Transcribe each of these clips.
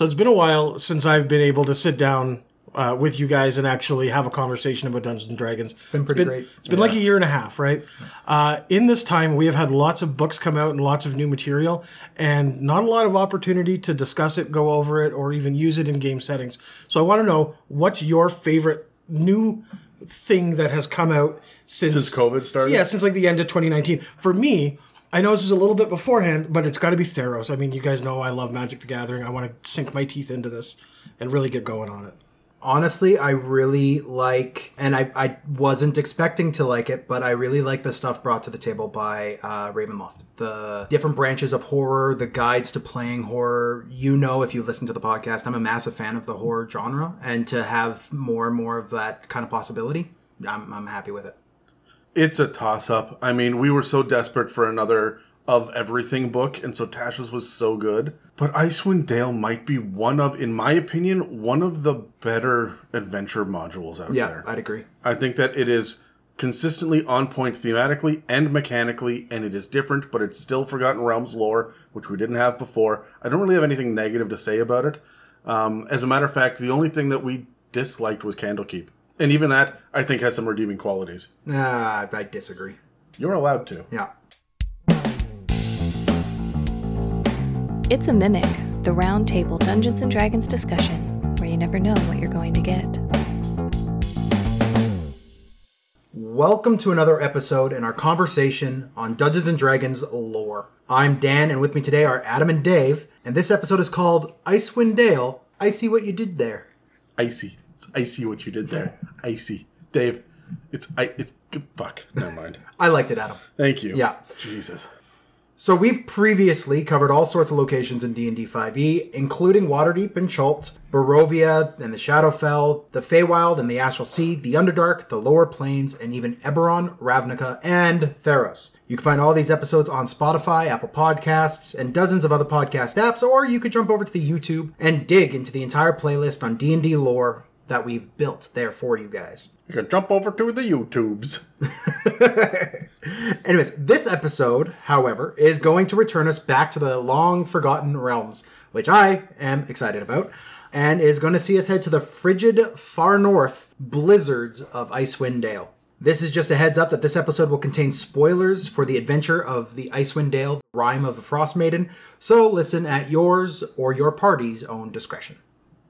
So it's been a while since I've been able to sit down uh, with you guys and actually have a conversation about Dungeons and Dragons. It's been pretty great. It's been like a year and a half, right? Uh, in this time, we have had lots of books come out and lots of new material, and not a lot of opportunity to discuss it, go over it, or even use it in game settings. So I want to know what's your favorite new thing that has come out since Since COVID started? Yeah, since like the end of 2019. For me. I know this was a little bit beforehand, but it's got to be Theros. I mean, you guys know I love Magic the Gathering. I want to sink my teeth into this and really get going on it. Honestly, I really like, and I, I wasn't expecting to like it, but I really like the stuff brought to the table by uh, Ravenloft. The different branches of horror, the guides to playing horror. You know, if you listen to the podcast, I'm a massive fan of the horror genre, and to have more and more of that kind of possibility, I'm, I'm happy with it. It's a toss up. I mean, we were so desperate for another of everything book, and so Tasha's was so good. But Icewind Dale might be one of, in my opinion, one of the better adventure modules out Yeah, there. I'd agree. I think that it is consistently on point thematically and mechanically, and it is different, but it's still Forgotten Realms lore, which we didn't have before. I don't really have anything negative to say about it. Um, as a matter of fact, the only thing that we disliked was Candlekeep. And even that, I think, has some redeeming qualities. Uh, I disagree. You're allowed to. Yeah. It's a Mimic, the round table Dungeons and Dragons discussion, where you never know what you're going to get. Welcome to another episode in our conversation on Dungeons and Dragons lore. I'm Dan, and with me today are Adam and Dave, and this episode is called Icewind Dale. I see what you did there. Icy. It's icy what you did there. icy. Dave, it's I. It's fuck. Never mind. I liked it, Adam. Thank you. Yeah. Jesus. So we've previously covered all sorts of locations in D&D 5e, E, including Waterdeep and Chult, Barovia and the Shadowfell, the Feywild and the Astral Sea, the Underdark, the Lower Planes, and even Eberron, Ravnica, and Theros. You can find all these episodes on Spotify, Apple Podcasts, and dozens of other podcast apps, or you could jump over to the YouTube and dig into the entire playlist on D&D lore that we've built there for you guys. You can jump over to the YouTubes. Anyways, this episode, however, is going to return us back to the long forgotten realms, which I am excited about, and is going to see us head to the frigid, far north blizzards of Icewind Dale. This is just a heads up that this episode will contain spoilers for the adventure of the Icewind Dale, Rime of the Frost Maiden, so listen at yours or your party's own discretion.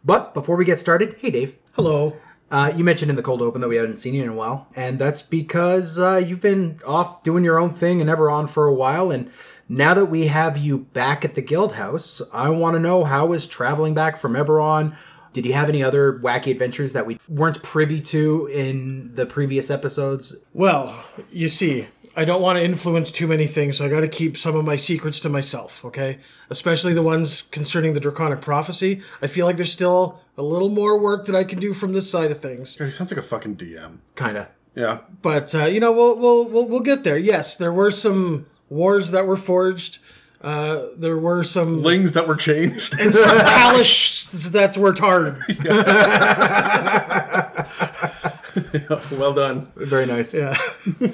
But before we get started, hey Dave. Hello. Uh, you mentioned in the cold open that we haven't seen you in a while, and that's because uh, you've been off doing your own thing and Eberron for a while. And now that we have you back at the Guild House, I want to know how is traveling back from Eberron. Did you have any other wacky adventures that we weren't privy to in the previous episodes? Well, you see, I don't want to influence too many things, so I got to keep some of my secrets to myself, okay? Especially the ones concerning the Draconic Prophecy. I feel like there's still a little more work that I can do from this side of things. He sounds like a fucking DM. Kinda. Yeah. But uh, you know, we'll, we'll we'll we'll get there. Yes, there were some wars that were forged. Uh, there were some Lings that were changed. and some palace that were tarred. well done. Very nice. Yeah.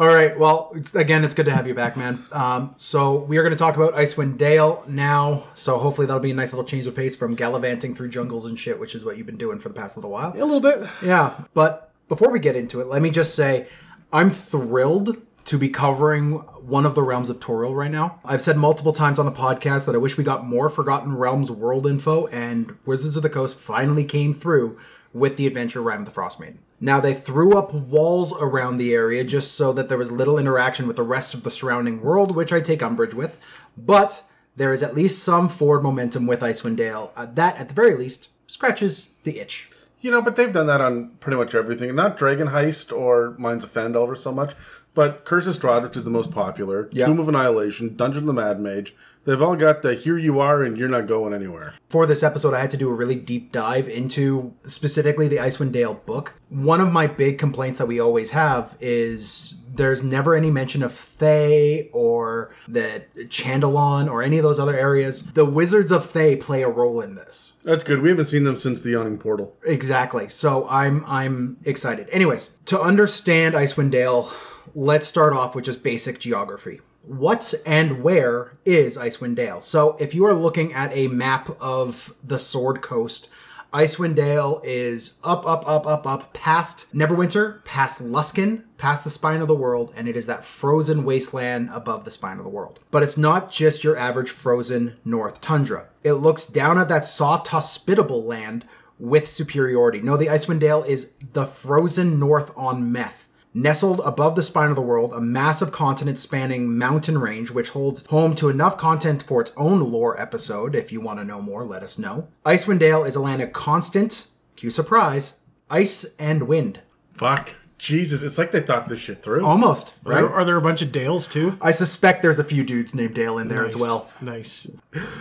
All right. Well, it's, again, it's good to have you back, man. Um, so we are going to talk about Icewind Dale now. So hopefully that'll be a nice little change of pace from gallivanting through jungles and shit, which is what you've been doing for the past little while. A little bit. Yeah. But before we get into it, let me just say I'm thrilled to be covering one of the realms of Toril right now. I've said multiple times on the podcast that I wish we got more Forgotten Realms world info, and Wizards of the Coast finally came through with the adventure Rime of the Frost Maiden. Now they threw up walls around the area just so that there was little interaction with the rest of the surrounding world, which I take umbrage with. But there is at least some forward momentum with Icewind Dale. Uh, that, at the very least, scratches the itch. You know, but they've done that on pretty much everything. Not Dragon Heist or Mines of Phandelver so much, but Curse of Strahd, which is the most popular, Yeah. Tomb of Annihilation, Dungeon of the Mad Mage. They've all got the here you are and you're not going anywhere. for this episode, I had to do a really deep dive into specifically the Icewind Dale book. One of my big complaints that we always have is there's never any mention of Thay or the Chandalon or any of those other areas. The Wizards of Thay play a role in this. That's good. We haven't seen them since the Yawning Portal. Exactly. So I'm I'm excited. Anyways, to understand Icewind Dale, let's start off with just basic geography. What and where is Icewind Dale? So, if you are looking at a map of the Sword Coast, Icewind Dale is up, up, up, up, up, past Neverwinter, past Luskan, past the spine of the world, and it is that frozen wasteland above the spine of the world. But it's not just your average frozen North tundra. It looks down at that soft, hospitable land with superiority. No, the Icewind Dale is the frozen North on meth. Nestled above the spine of the world, a massive continent spanning mountain range, which holds home to enough content for its own lore episode. If you want to know more, let us know. Icewind Dale is a land of constant, cue surprise, ice and wind. Fuck. Jesus, it's like they thought this shit through. Almost, right? Are, are there a bunch of Dales too? I suspect there's a few dudes named Dale in there as well. Nice.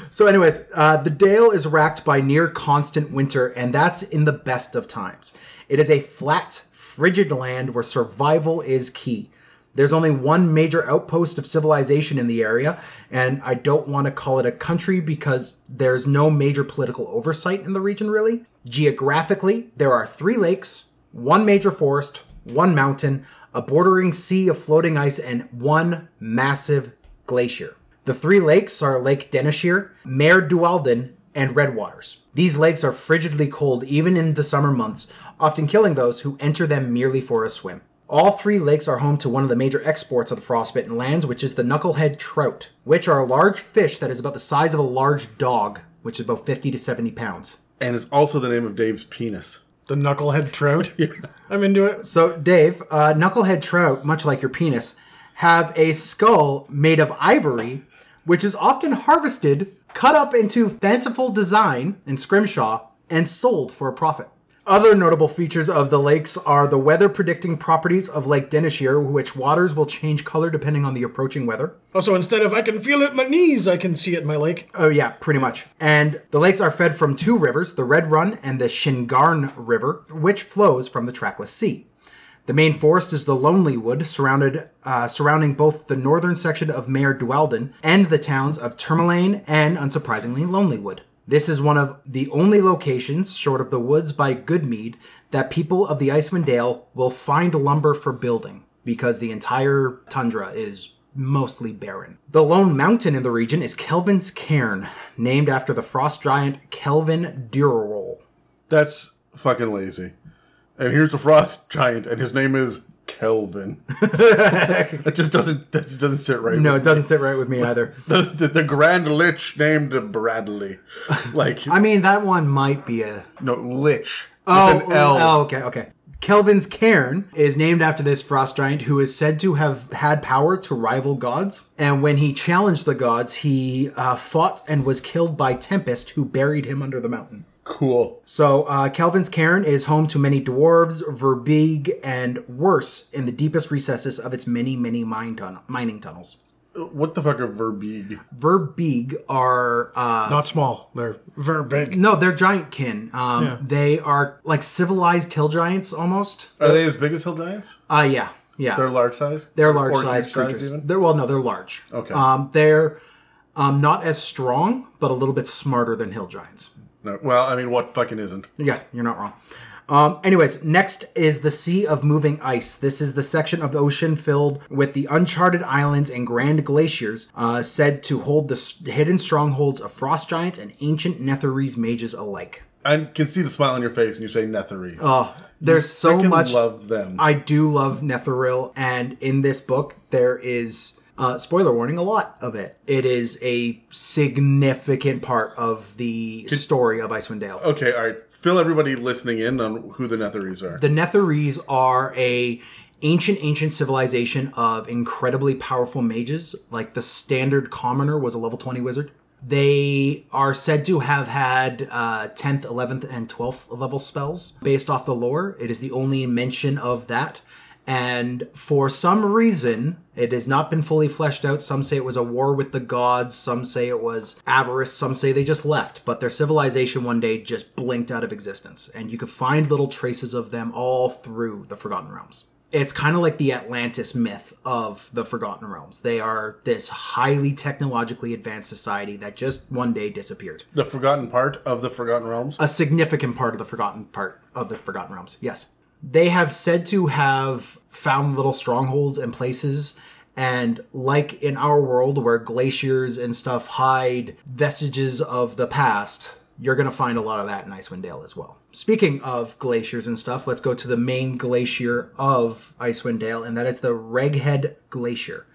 So, anyways, uh, the Dale is racked by near constant winter, and that's in the best of times. It is a flat, frigid land where survival is key. There's only one major outpost of civilization in the area, and I don't want to call it a country because there's no major political oversight in the region, really. Geographically, there are three lakes, one major forest, one mountain, a bordering sea of floating ice, and one massive glacier. The three lakes are Lake Dinneshere, Maer Dualdon, and Redwaters. These lakes are frigidly cold even in the summer months, often killing those who enter them merely for a swim. All three lakes are home to one of the major exports of the frostbitten lands, which is the knucklehead trout, which are a large fish that is about the size of a large dog, which is about 50 to 70 pounds. And is also the name of Dave's penis. The knucklehead trout. I'm into it. So, Dave, uh, knucklehead trout, much like your penis, have a skull made of ivory, which is often harvested, cut up into fanciful design in scrimshaw, and sold for a profit. Other notable features of the lakes are the weather predicting properties of Lake Dinneshere, which waters will change color depending on the approaching weather. Also, instead of I can feel it my knees, I can see it my lake. Oh yeah, pretty much. And the lakes are fed from two rivers, the Red Run and the Shaengarne River, which flows from the trackless sea. The main forest is the Lonely Wood, surrounded uh, surrounding both the northern section of Maer Dualdon and the towns of Termalaine and, unsurprisingly, Lonely Wood. This is one of the only locations, short of the woods by Goodmead, that people of the Icewind Dale will find lumber for building, because the entire tundra is mostly barren. The lone mountain in the region is Kelvin's Cairn, named after the frost giant Kelvin Durarol. That's fucking lazy. And here's a frost giant, and his name is Kelvin. that just doesn't that just doesn't sit right. No, it doesn't sit right with me either. the, the the Grand Lich named Bradley. Like I mean, that one might be a no Lich. Oh, with an L. oh, okay, okay. Kelvin's Cairn is named after this frost giant who is said to have had power to rival gods. And when he challenged the gods, he uh, fought and was killed by Tempus, who buried him under the mountain. Cool. So, uh, Kelvin's Cairn is home to many dwarves, verbeeg, and worse in the deepest recesses of its many, many mine tun- mining tunnels. What the fuck are Verbeeg? Verbeeg are uh, Not small. They're very big. no, they're giant kin. Um, Yeah. They are like civilized hill giants almost. Are they as big as hill giants? Uh, yeah, yeah. They're large sized. They're large Or sized creatures. even? They're well, no, they're large. Okay. Um, they're um, not as strong, but a little bit smarter than hill giants. No, well, I mean, what fucking isn't? Yeah, you're not wrong. Um, anyways, next is the Sea of Moving Ice. This is the section of ocean filled with the uncharted islands and grand glaciers, uh, said to hold the hidden strongholds of frost giants and ancient Netherese mages alike. I can see the smile on your face, and you say Netherese. Oh, there's so Freaking much. love them. I do love Netheril, and in this book, there is, uh, spoiler warning, a lot of it. It is a significant part of the story of Icewind Dale. okay, all right. Fill everybody listening in on who the Netherese are. The Netherese are a ancient, ancient civilization of incredibly powerful mages. Like the standard commoner was a level 20 wizard. They are said to have had uh, 10th, 11th, and 12th level spells based off the lore. It is the only mention of that. And for some reason, it has not been fully fleshed out. Some say it was a war with the gods, some say it was avarice, some say they just left. But their civilization one day just blinked out of existence. And you could find little traces of them all through the Forgotten Realms. It's kind of like the Atlantis myth of the Forgotten Realms. They are this highly technologically advanced society that just one day disappeared. the forgotten part of the Forgotten Realms. A significant part of the Forgotten part of the Forgotten Realms, yes. They have said to have found little strongholds and places And like in our world where glaciers and stuff hide vestiges of the past, you're going to find a lot of that in Icewind Dale as well. Speaking of glaciers and stuff, let's go to the main glacier of Icewind Dale, and that is the Reghed Glacier.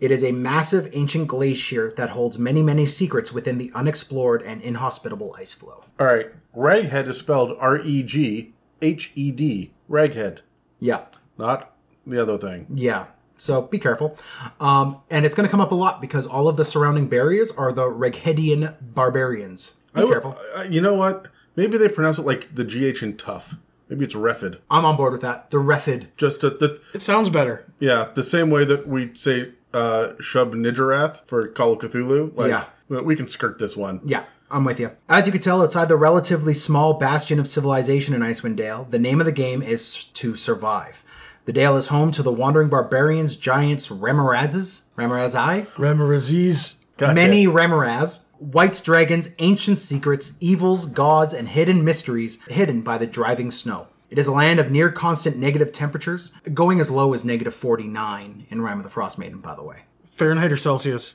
It is a massive ancient glacier that holds many, many secrets within the unexplored and inhospitable ice flow. All right. Raghead is spelled R E G H E D. Raghead. Yeah, Not the other thing. yeah. So be careful. Um, and it's going to come up a lot because all of the surrounding barriers are the Reghedian barbarians. Be I careful. uh, you know what? Maybe they pronounce it like the GH in tough. Maybe it's Refid. I'm on board with that. The Refid. Just a, the It sounds better. yeah, the same way that we say uh, Shub Nijarath for Call of Cthulhu. Like, Yeah. we can skirt this one. Yeah, I'm with you. As you can tell, outside the relatively small bastion of civilization in Icewind Dale, the name of the game is to survive. The Dale is home to the wandering barbarians, giants, Remorhazes, Remarazai, Remaraziz. many Remaraz, whites, dragons, ancient secrets, evils, gods, and hidden mysteries hidden by the driving snow. It is a land of near constant negative temperatures, going as low as negative 49 in Rime of the Frost Maiden, by the way. Fahrenheit or Celsius?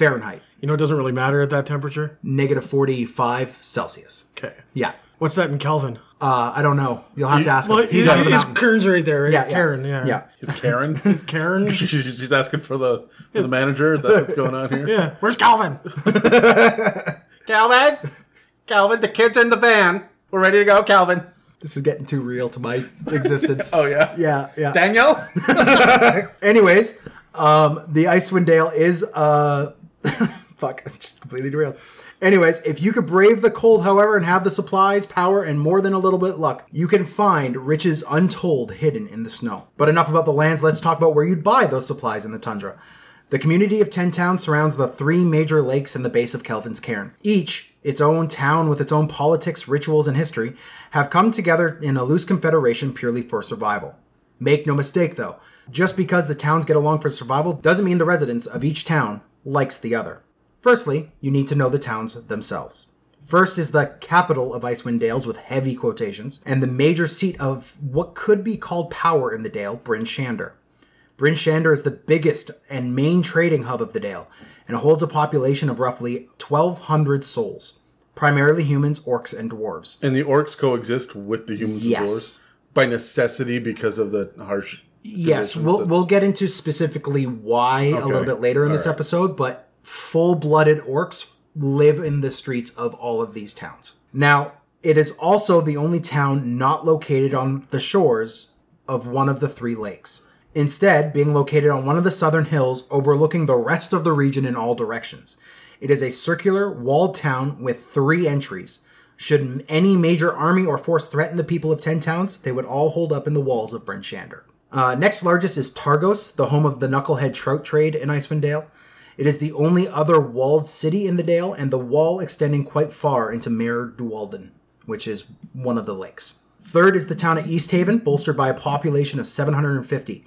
Fahrenheit, You know, it doesn't really matter at that temperature. negative 45 Celsius. Okay. Yeah. What's that in Kelvin? Uh, I don't know. You'll have to ask him. Well, He's yeah, out of the his mountain. Kern's right there, right? Yeah, yeah. Karen, yeah. Yeah. Is Karen? Karen? she's, she's asking for the for the manager. That's what's going on here. yeah. Where's Calvin? Calvin, Calvin, the kids in the van. We're ready to go, Calvin. This is getting too real to my existence. Oh yeah, Yeah, yeah. Daniel. Anyways, um, the Icewind Dale is uh fuck, I'm just completely derailed. Anyways, if you could brave the cold, however, and have the supplies, power, and more than a little bit luck, you can find riches untold hidden in the snow. But enough about the lands, let's talk about where you'd buy those supplies in the tundra. The community of Ten Town surrounds the three major lakes in the base of Kelvin's Cairn. Each, its own town with its own politics, rituals, and history, have come together in a loose confederation purely for survival. Make no mistake, though, just because the towns get along for survival doesn't mean the residents of each town likes the other. Firstly, you need to know the towns themselves. First is the capital of Icewind Dales with heavy quotations, and the major seat of what could be called power in the Dale, Bryn Shander. Bryn Shander is the biggest and main trading hub of the Dale, and holds a population of roughly 1,200 souls, primarily humans, orcs, and dwarves. And the orcs coexist with the humans Yes. and dwarves by necessity because of the harsh. Yes, we'll that- we'll get into specifically why a little bit later in this All right. episode, but full-blooded orcs live in the streets of all of these towns. Now, it is also the only town not located on the shores of one of the three lakes. Instead, being located on one of the southern hills overlooking the rest of the region in all directions. It is a circular, walled town with three entries. Should any major army or force threaten the people of Ten Towns, they would all hold up in the walls of Bryn Shander. Uh, next largest is Targos, the home of the knucklehead trout trade in Icewind Dale. It is the only other walled city in the Dale, and the wall extending quite far into Maer Dualdon, which is one of the lakes. Third is the town of East Haven, bolstered by a population of 750.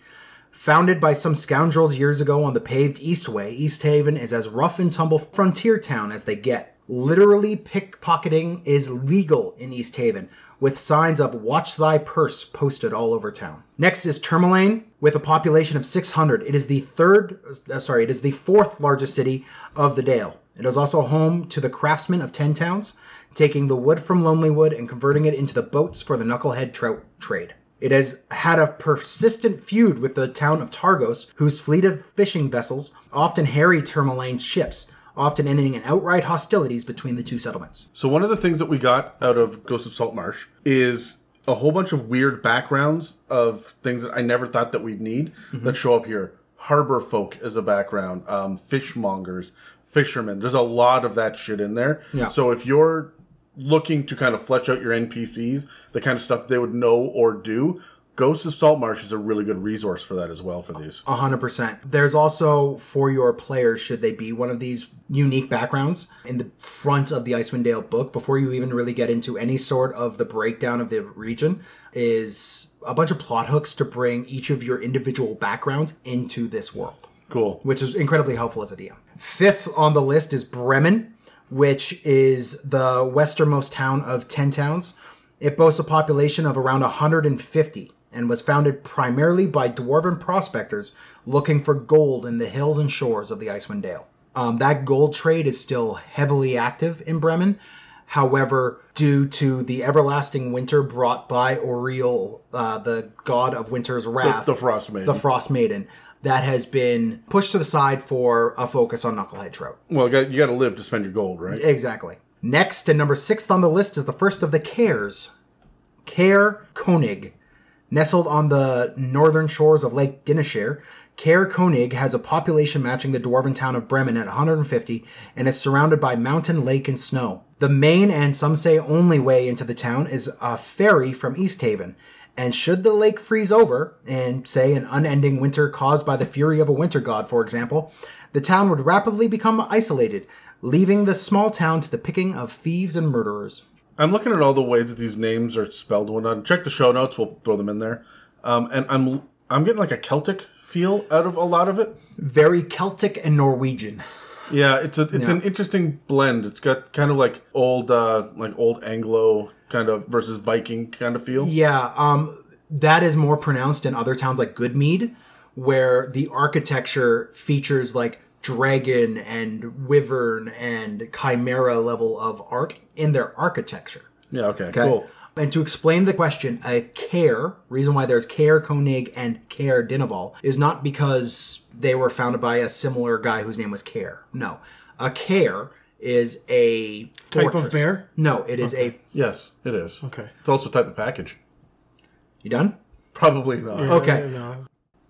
Founded by some scoundrels years ago on the paved Eastway, East Haven is as rough and tumble frontier town as they get. Literally, pickpocketing is legal in East Haven, with signs of "Watch Thy Purse" posted all over town. Next is Termalaine, with a population of 600. It is the third, uh, sorry, it is the fourth largest city of the Dale. It is also home to the craftsmen of Ten Towns, taking the wood from Lonely Wood and converting it into the boats for the knucklehead trout trade. It has had a persistent feud with the town of Targos, whose fleet of fishing vessels often harry Termalaine's ships, often ending in outright hostilities between the two settlements. So one of the things that we got out of Ghost of Saltmarsh is a whole bunch of weird backgrounds of things that I never thought that we'd need Mm-hmm. that show up here. Harbor folk as a background, um, fishmongers, fishermen. There's a lot of that shit in there. Yeah. So if you're looking to kind of flesh out your NPCs, the kind of stuff they would know or do, Ghost of Saltmarsh is a really good resource for that as well for these. A hundred percent. There's also for your players, should they be one of these unique backgrounds in the front of the Icewind Dale book, before you even really get into any sort of the breakdown of the region, is a bunch of plot hooks to bring each of your individual backgrounds into this world. Cool. which is incredibly helpful as a DM. Fifth on the list is Bremen, which is the westernmost town of 10 towns. It boasts a population of around 150 and was founded primarily by dwarven prospectors looking for gold in the hills and shores of the Icewind Dale. Um, that gold trade is still heavily active in Bremen. However, due to the everlasting winter brought by Auril, uh, the god of winter's wrath, the Frost Maiden. the Frost Maiden, that has been pushed to the side for a focus on knucklehead trout. Well, you got, you got to live to spend your gold, right? Exactly. Next, and number sixth on the list, is the first of the Cares. Caer Konig. Nestled on the northern shores of Lake Dinneshere, Caer Konig has a population matching the dwarven town of Bremen at 150 and is surrounded by mountain, lake, and snow. The main and some say only way into the town is a ferry from East Haven. And should the lake freeze over, and say an unending winter caused by the fury of a winter god, for example, the town would rapidly become isolated, leaving the small town to the picking of thieves and murderers. I'm looking at all the ways that these names are spelled and whatnot. Check the show notes; we'll throw them in there. Um, and I'm I'm getting like a Celtic feel out of a lot of it. Very Celtic and Norwegian. Yeah, it's a it's an interesting blend. It's got kind of like old uh like old Anglo kind of versus Viking kind of feel. Yeah, um, that is more pronounced in other towns like Goodmead, where the architecture features like dragon and wyvern and chimera level of art in their architecture. Yeah, okay, Okay. cool. And to explain the question, a care, reason why there's Caer Konig and Caer Dinaval, is not because they were founded by a similar guy whose name was Care. No. A care is a Type of fortress. bear? No, it is a. Yes, it is. Okay. It's also a type of package. You done? Probably not. Okay. No.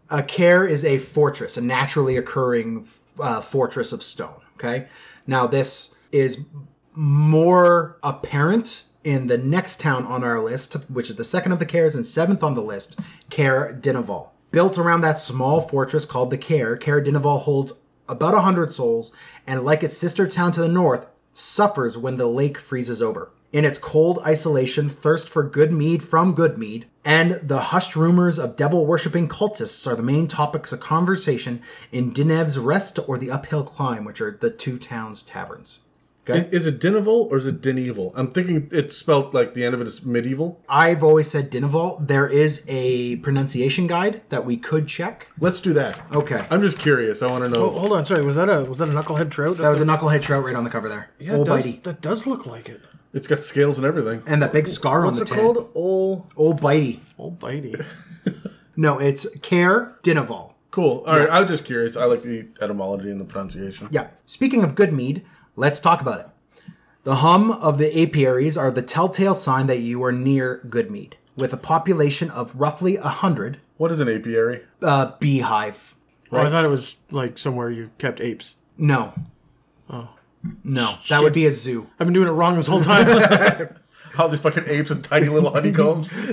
A care is a fortress, a naturally occurring uh, fortress of stone. Okay. Now, this is more apparent in the next town on our list, which is the second of the cares and seventh on the list, Caer Dinaval. Built around that small fortress called the Care, Caer Dinaval holds about a hundred souls, and like its sister town to the north, suffers when the lake freezes over. In its cold isolation, thirst for good mead from good mead, and the hushed rumors of devil worshipping cultists are the main topics of conversation in Dinev's Rest or the Uphill Climb, which are the two towns' taverns. Okay? Is it Dinival or is it Dineval? I'm thinking it's spelled like the end of it is medieval. I've always said Dinaval. There is a pronunciation guide that we could check. Let's do that. Okay. I'm just curious. I want to know. Oh, hold on. Sorry. Was that a was that a knucklehead trout? That was a knucklehead trout right on the cover there. yeah, Old it does, Bitey. that does look like it. It's got scales and everything. And that big scar What's on it the tin. called? Old. Old Bitey. Old bitey. No, it's Caer Dinaval. Cool. All right. I was just curious. I like the etymology and the pronunciation. Yeah. Speaking of good mead, let's talk about it. The hum of the apiaries are the telltale sign that you are near good mead. With a population of roughly a hundred, What is an apiary? uh, beehive. Oh, I thought it was like somewhere you kept apes. No. Oh. No, that would be a zoo. I've been doing it wrong this whole time. All these fucking apes and tiny little honeycombs.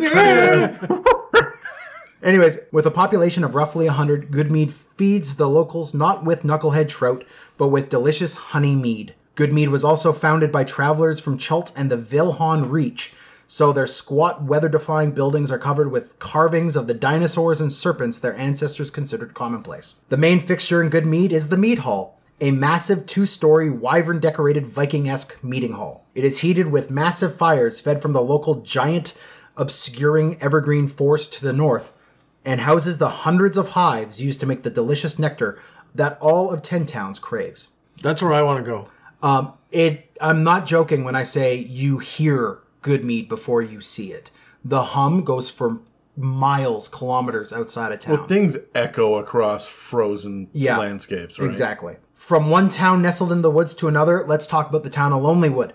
Anyways, with a population of roughly 100, Goodmead feeds the locals not with knucklehead trout, but with delicious honey mead. Goodmead was also founded by travelers from Chult and the Vilhon Reach, so their squat, weather defying buildings are covered with carvings of the dinosaurs and serpents their ancestors considered commonplace. The main fixture in Goodmead is the Mead Hall, a massive two story, wyvern decorated Viking esque meeting hall. It is heated with massive fires fed from the local giant, obscuring evergreen forest to the north, and houses the hundreds of hives used to make the delicious nectar that all of Ten Towns craves. That's where I want to go. Um, it. I'm not joking when I say you hear good mead before you see it. The hum goes for miles, kilometers outside of town. Well, things echo across frozen Yeah, landscapes, right? Exactly. From one town nestled in the woods to another, let's talk about the town of Lonelywood.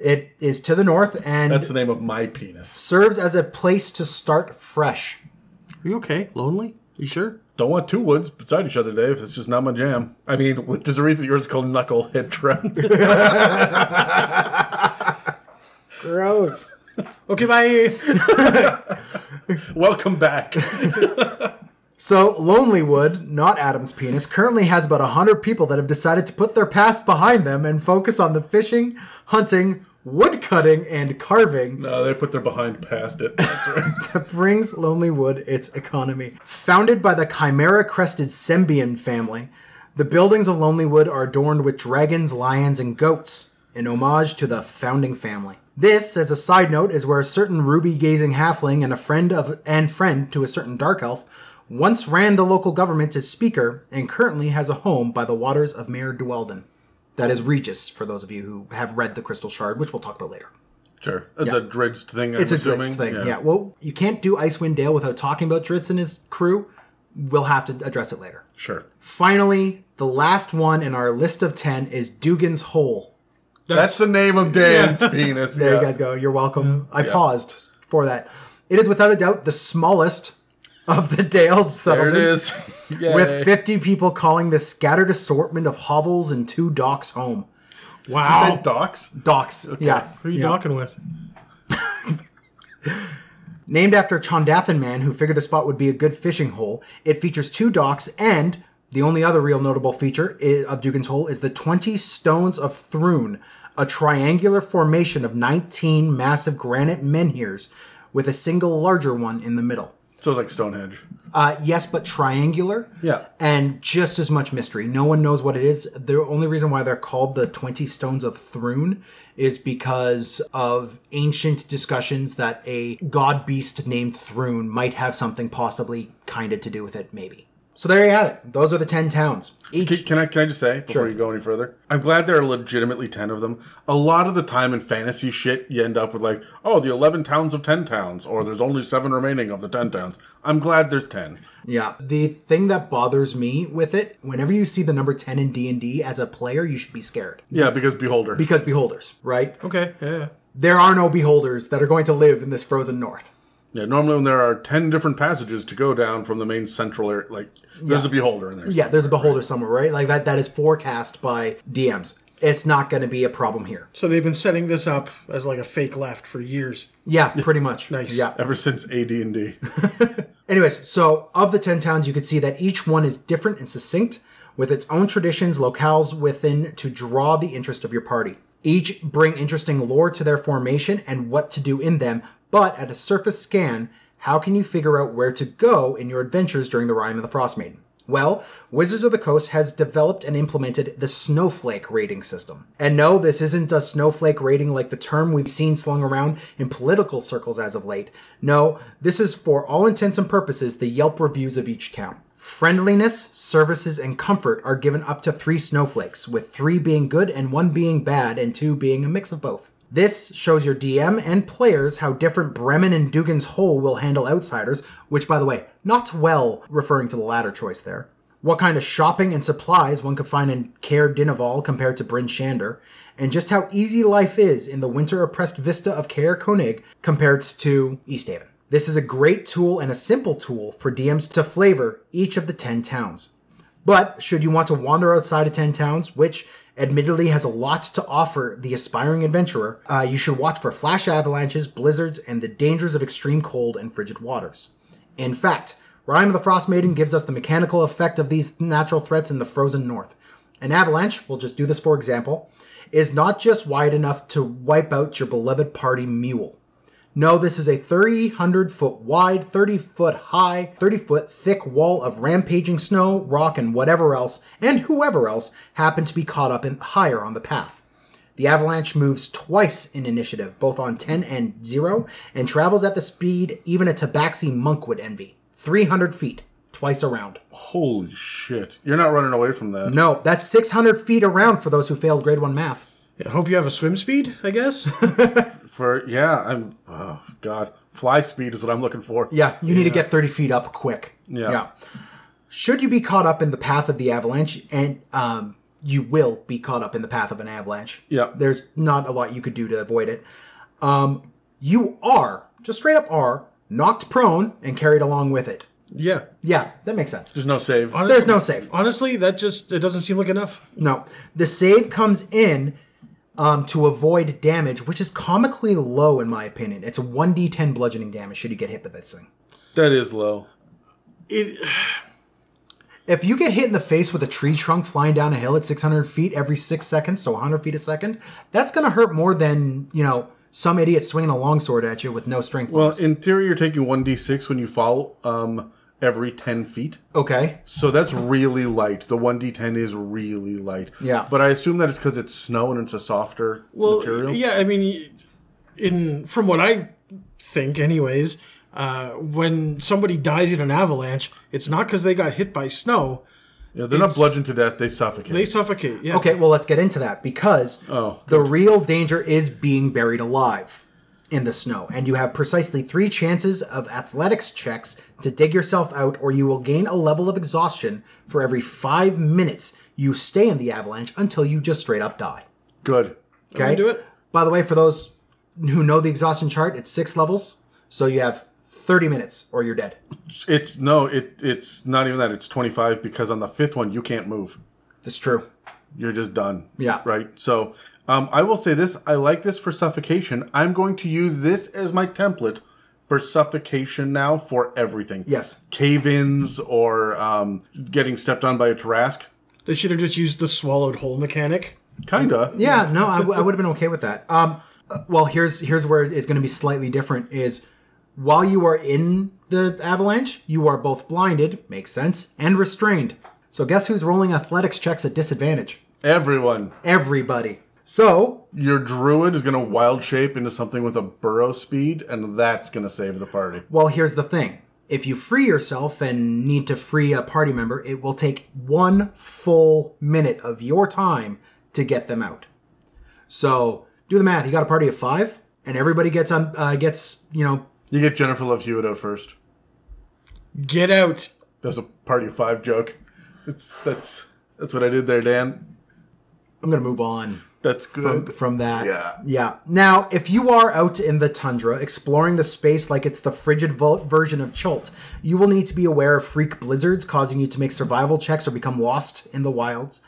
It is to the north and That's the name of my penis. serves as a place to start fresh. Are you okay? Lonely? You sure? Don't want two woods beside each other, Dave. It's just not my jam. I mean, there's a reason yours is called Knucklehead Trout. Gross. Okay, bye. Welcome back. So, Lonelywood, not Adam's penis, currently has about 100 people that have decided to put their past behind them and focus on the fishing, hunting, woodcutting, and carving no, they put their behind past it. That's right. that brings Lonelywood its economy. Founded by the chimera crested Sembian family, the buildings of Lonelywood are adorned with dragons, lions, and goats. in homage to the founding family. This, as a side note, is where a certain ruby-gazing halfling and a friend of and friend to a certain dark elf once ran the local government as speaker and currently has a home by the waters of Maer Dualdon. That is Regis, for those of you who have read the Crystal Shard, which we'll talk about later. Sure. It's a Drizzt thing. I'm It's a assuming. Drizzt thing, yeah. Well, you can't do Icewind Dale without talking about Drizzt and his crew. We'll have to address it later. Sure. Finally, the last one in our list of 10 is Dougan's Hole. That's the name of Dan's penis. There yeah. you guys go. You're welcome. I Yeah. paused for that. It is without a doubt the smallest of the Dales settlements, is. Yay. with 50 people calling this scattered assortment of hovels and two docks home. Wow. Said Docs. Docks, yeah. Who are you yeah. docking with? Named after a Chondathan man who figured the spot would be a good fishing hole, it features two docks and the only other real notable feature of Dougan's Hole is the 20 Stones of Thrun, a triangular formation of 19 massive granite menhirs with a single larger one in the middle. So it's like Stonehenge. Uh, yes, but triangular. Yeah. And just as much mystery. No one knows what it is. The only reason why they're called the 20 Stones of Thrun is because of ancient discussions that a god beast named Thrun might have something possibly kind of to do with it, maybe. So there you have it. Those are the 10 towns. Each. Can, can I can I just say before Sure. you go any further? I'm glad there are legitimately ten of them. A lot of the time in fantasy shit, you end up with like, oh, the eleven towns of ten towns, or there's only seven remaining of the ten towns. I'm glad there's ten. Yeah. The thing that bothers me with it, whenever you see the number 10 in D&D as a player, you should be scared. Yeah, because beholder. Because beholders, right? Okay, yeah. There are no beholders that are going to live in this frozen north. Yeah, normally when there are ten different passages to go down from the main central area, like there's a beholder in there. Yeah, there's a beholder somewhere, right? Like that that is forecast by DMs. It's not going to be a problem here. So they've been setting this up as like a fake left for years. Yeah, pretty much. Nice. Yeah. Ever since AD&D. Anyways, so of the 10 towns, you can see that each one is different and succinct with its own traditions, locales within to draw the interest of your party. Each bring interesting lore to their formation and what to do in them, but at a surface scan, how can you figure out where to go in your adventures during the Rime of the Frost Maiden? Well, Wizards of the Coast has developed and implemented the Snowflake rating system. And no, this isn't a snowflake rating like the term we've seen slung around in political circles as of late. No, this is for all intents and purposes the Yelp reviews of each town. Friendliness, services, and comfort are given up to three snowflakes, with three being good and one being bad, and two being a mix of both. This shows your DM and players how different Bremen and Dougan's Hole will handle outsiders, which, by the way, not well, referring to the latter choice there. What kind of shopping and supplies one could find in Caer Dineval compared to Bryn Shander, and just how easy life is in the winter oppressed vista of Caer Konig compared to Easthaven. This is a great tool and a simple tool for DMs to flavor each of the 10 towns. But should you want to wander outside of 10 towns, which admittedly has a lot to offer the aspiring adventurer, uh, you should watch for flash avalanches, blizzards, and the dangers of extreme cold and frigid waters. In fact, Rime of the Frost Maiden gives us the mechanical effect of these natural threats in the frozen north. An avalanche, we'll just do this for example, is not just wide enough to wipe out your beloved party mule. No, this is a 300 foot wide, 30 foot high, 30 foot thick wall of rampaging snow, rock, and whatever else, and whoever else happened to be caught up in higher on the path. The avalanche moves twice in initiative, both on 10 and 0, and travels at the speed even a tabaxi monk would envy 300 feet, twice around. Holy shit. You're not running away from that. No, that's 600 feet around for those who failed grade 1 math. I hope you have a swim speed, I guess. For yeah, I'm oh god. Fly speed is what I'm looking for. Yeah, you need to get 30 feet up quick. Yeah. Should you be caught up in the path of the avalanche, and um, you will be caught up in the path of an avalanche. Yeah. There's not a lot you could do to avoid it. Um, you are, just straight up are, knocked prone and carried along with it. yeah. Yeah, that makes sense. There's no save. Honestly, There's no save. Honestly, that just it doesn't seem like enough. No. The save comes in um, to avoid damage, which is comically low in my opinion. It's a 1d10 bludgeoning damage should you get hit by this thing. That is low. It If you get hit in the face with a tree trunk flying down a hill at 600 feet every six seconds, so 100 feet a second, that's going to hurt more than, you know, some idiot swinging a longsword at you with no strength Well, bonus. in theory, you're taking one d6 when you fall, um, every 10 feet. Okay. So that's really light. The 1d10 is really light. Yeah. But I assume that it's because it's snow and it's a softer Well, material. yeah, I mean, in from what I think, anyways, uh, when somebody dies in an avalanche, it's not because they got hit by snow; Yeah, they're not bludgeoned to death, they suffocate. they suffocate. Yeah. Okay, well, let's get into that because Oh, the real danger is being buried alive in the snow. And you have precisely three chances of athletics checks to dig yourself out, or you will gain a level of exhaustion for every five minutes you stay in the avalanche until you just straight up die. Good. Okay? do it. By the way, for those who know the exhaustion chart, it's six levels. So you have 30 minutes or you're dead. It's no, it it's not even that. It's 25 because on the fifth one you can't move. That's true. You're just done. Yeah. Right. So um, I will say this. I like this for suffocation. I'm going to use this as my template for suffocation now for everything. Yes. Cave-ins or um, getting stepped on by a Tarrasque. They should have just used the swallowed whole mechanic. Kinda. Yeah, no, I, w- I would have been okay with that. Um, well, here's here's where it's going to be slightly different. Is while you are in the avalanche, you are both blinded, makes sense, and restrained. So guess who's rolling athletics checks at disadvantage? Everyone. Everybody. So Your druid is going to wild shape into something with a burrow speed, and that's going to save the party. Well, here's the thing. If you free yourself and need to free a party member, it will take one full minute of your time to get them out. So do the math. You got a party of five, and everybody gets on uh, gets you know You get Jennifer Love Hewitt out first. Get out. That's a party of five joke. It's that's that's what I did there, Dan. I'm gonna move on. That's from, good. from that. Yeah. Yeah. Now, if you are out in the tundra exploring the space like it's the frigid vo- version of Chult, you will need to be aware of freak blizzards causing you to make survival checks or become lost in the wilds.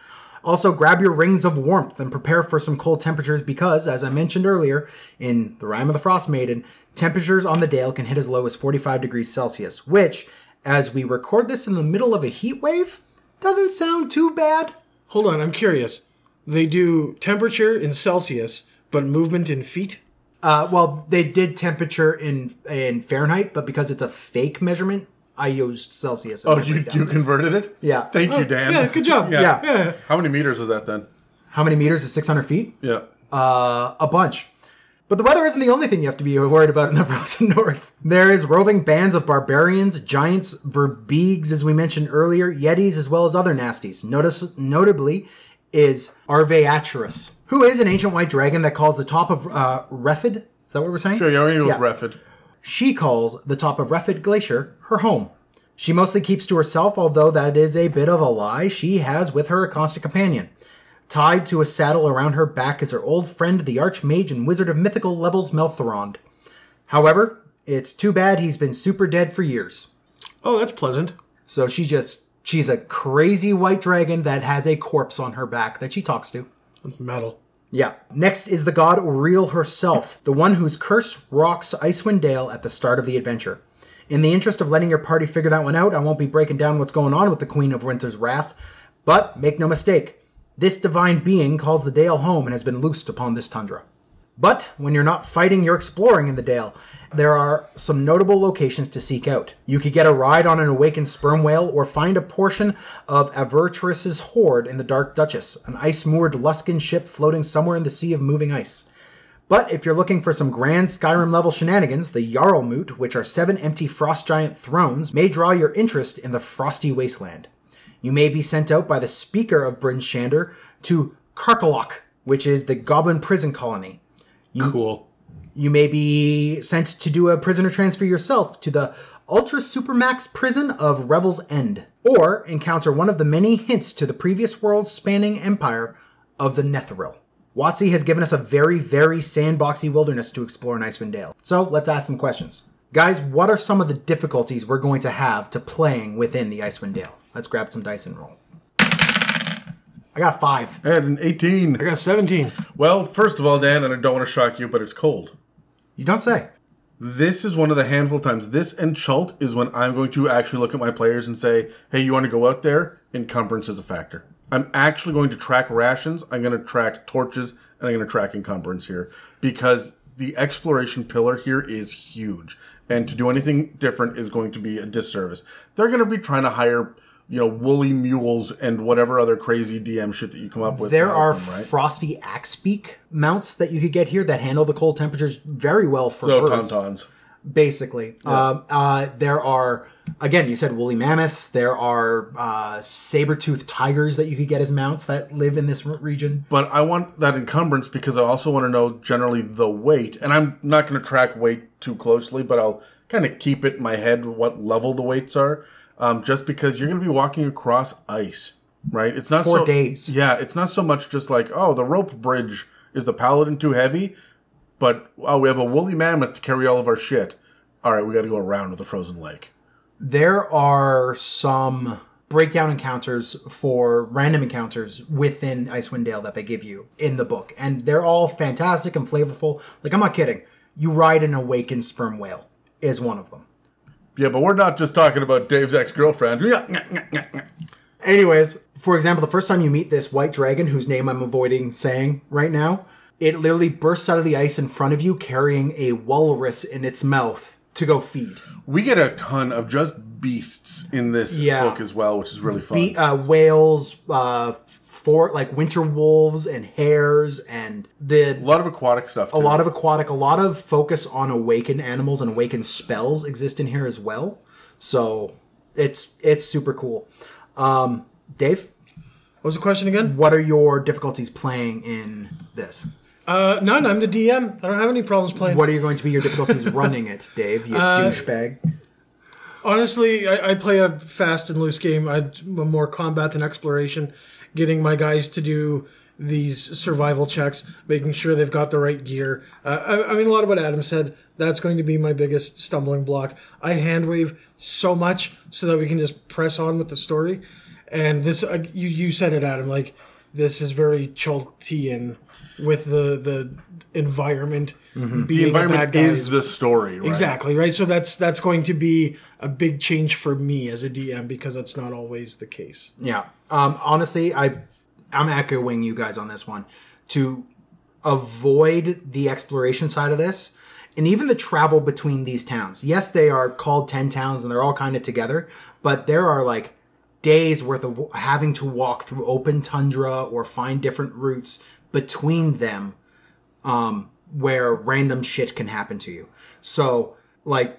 Also, grab your rings of warmth and prepare for some cold temperatures because, as I mentioned earlier in The Rime of the Frost Maiden, temperatures on the Dale can hit as low as 45 degrees Celsius, which, as we record this in the middle of a heat wave, doesn't sound too bad. Hold on, I'm curious. They do temperature in Celsius, but movement in feet. Uh, well, they did temperature in in Fahrenheit, but because it's a fake measurement, I used Celsius. Oh, you you converted it? Yeah. Thank you, Dan. Yeah, good job. Yeah. Yeah. How many meters was that then? How many meters is 600 feet? Yeah. Uh, a bunch. But the weather isn't the only thing you have to be worried about in the frozen north. There is roving bands of barbarians, giants, verbeegs, as we mentioned earlier, yetis, as well as other nasties. Notice, notably, is Arveiaturace, who is an ancient white dragon that calls the top of uh, Refid. Is that what we're saying? Sure, yeah, we're gonna go Yeah. with Refid. She calls the top of Refid Glacier her home. She mostly keeps to herself, although that is a bit of a lie. She has with her a constant companion. Tied to a saddle around her back is her old friend, the Archmage and Wizard of Mythical Levels, Melthorond. However, it's too bad he's been super dead for years. Oh, that's pleasant. So she just, she's a crazy white dragon that has a corpse on her back that she talks to. Metal. Yeah. Next is the god Auril herself, the one whose curse rocks Icewind Dale at the start of the adventure. In the interest of letting your party figure that one out, I won't be breaking down what's going on with the Queen of Winter's Wrath, but make no mistake, this divine being calls the Dale home and has been loosed upon this tundra. But when you're not fighting, you're exploring in the Dale. There are some notable locations to seek out. You could get a ride on an awakened sperm whale or find a portion of Arveiaturace's hoard in the Dark Duchess, an ice moored Luskan ship floating somewhere in the sea of moving ice. But if you're looking for some grand Skyrim level shenanigans, the Jarlmoot, which are seven empty frost giant thrones, may draw your interest in the frosty wasteland. You may be sent out by the speaker of Bryn Shander to Karkolohk, which is the goblin prison colony. Cool. You may be sent to do a prisoner transfer yourself to the Ultra Supermax prison of Revel's End, or encounter one of the many hints to the previous world spanning empire of the Netheril. WotC has given us a very, very sandboxy wilderness to explore in Icewind Dale. So let's ask some questions. Guys, what are some of the difficulties we're going to have to playing within the Icewind Dale? Let's grab some dice and roll. I got a five. I had an 18. I got 17. Well, first of all, Dan, and I don't want to shock you, but it's cold. You don't say. This is one of the handful of times. This and Chult is when I'm going to actually look at my players and say, hey, you want to go out there? Encumbrance is a factor. I'm actually going to track rations, I'm going to track torches, and I'm going to track encumbrance here. Because the exploration pillar here is huge, and to do anything different is going to be a disservice. They're going to be trying to hire, you know, woolly mules and whatever other crazy DM shit that you come up with. There are them, right? frosty axebeak mounts that you could get here that handle the cold temperatures very well for so birds. tauntauns. basically. Um, uh, there are, again, you said woolly mammoths. There are uh, saber-toothed tigers that you could get as mounts that live in this region. But I want that encumbrance because I also want to know generally the weight. And I'm not going to track weight too closely, but I'll kind of keep it in my head what level the weights are. Um, just because you're going to be walking across ice, right? It's not For so, days. Yeah, it's not so much just like oh the rope bridge is the paladin too heavy, but oh we have a woolly mammoth to carry all of our shit. All right, we got to go around with the frozen lake. There are some breakdown encounters for random encounters within Icewind Dale that they give you in the book, and they're all fantastic and flavorful. Like I'm not kidding. You ride an awakened sperm whale is one of them. Yeah, but we're not just talking about Dave's ex girlfriend. Anyways, for example, the first time you meet this white dragon, whose name I'm avoiding saying right now, it literally bursts out of the ice in front of you carrying a walrus in its mouth to go feed. We get a ton of just beasts in this Yeah. book as well, which is really fun. Be- uh, whales, uh, for like winter wolves and hares, and the a lot of aquatic stuff. a lot of aquatic, a lot of focus on awakened animals and awakened spells exist in here as well. So it's it's super cool. Um, Dave, What was the question again? what are your difficulties playing in this? Uh, none. I'm the DM. I don't have any problems playing. What are you going to be your difficulties running it, Dave? You douchebag. Honestly, I, I play a fast and loose game. I'm more combat than exploration, getting my guys to do these survival checks, making sure they've got the right gear. Uh, I, I mean, a lot of what Adam said. That's going to be my biggest stumbling block. I hand wave so much so that we can just press on with the story. And this, uh, you you said it, Adam. Like this is very Chultan with the the environment being Mm-hmm. the environment is the story, right? Exactly right. So that's that's going to be a big change for me as a DM because that's not always the case. Yeah. Um, honestly, I I'm echoing you guys on this one to avoid the exploration side of this and even the travel between these towns. Yes, they are called 10 towns and they're all kind of together, but there are like days worth of having to walk through open tundra or find different routes between them um, where random shit can happen to you. So, like,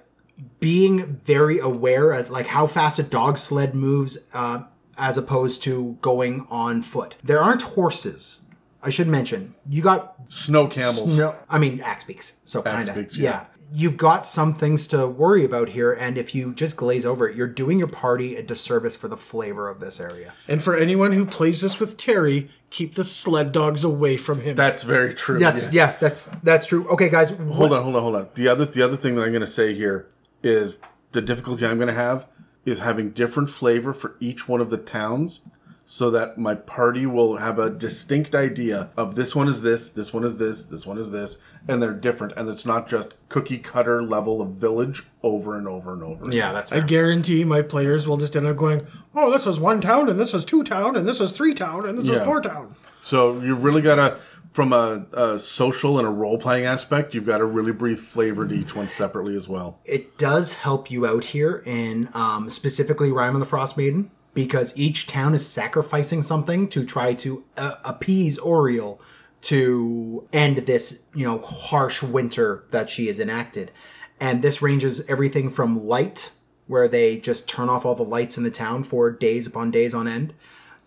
being very aware of like how fast a dog sled moves uh, as opposed to going on foot. There aren't horses. I should mention you got Snow camels. no. I mean axe beaks. So kind of yeah. yeah. You've got some things to worry about here, and if you just glaze over it, you're doing your party a disservice for the flavor of this area. And for anyone who plays this with Terry, keep the sled dogs away from him. That's very true. That's yeah. yeah, that's that's true. Okay, guys, Hold on, hold on, hold on. The other the other thing that I'm going to say here is the difficulty I'm going to have is having different flavor for each one of the towns so that my party will have a distinct idea of this one is this, this one is this, this one is this, and they're different and it's not just cookie cutter level of village over and over and over. yeah, that's I guarantee my players will just end up going, "Oh, this is one town, and this is two town, and this is three town, and this Yeah. is four town." So you've really got to from a, a social and a role playing aspect, you've got to really breathe flavor to each one separately as well. it does help you out here in um, specifically Rime of the Frost Maiden because each town is sacrificing something to try to uh, appease Auril to end this, you know, harsh winter that she has enacted. And this ranges everything from light, where they just turn off all the lights in the town for days upon days on end,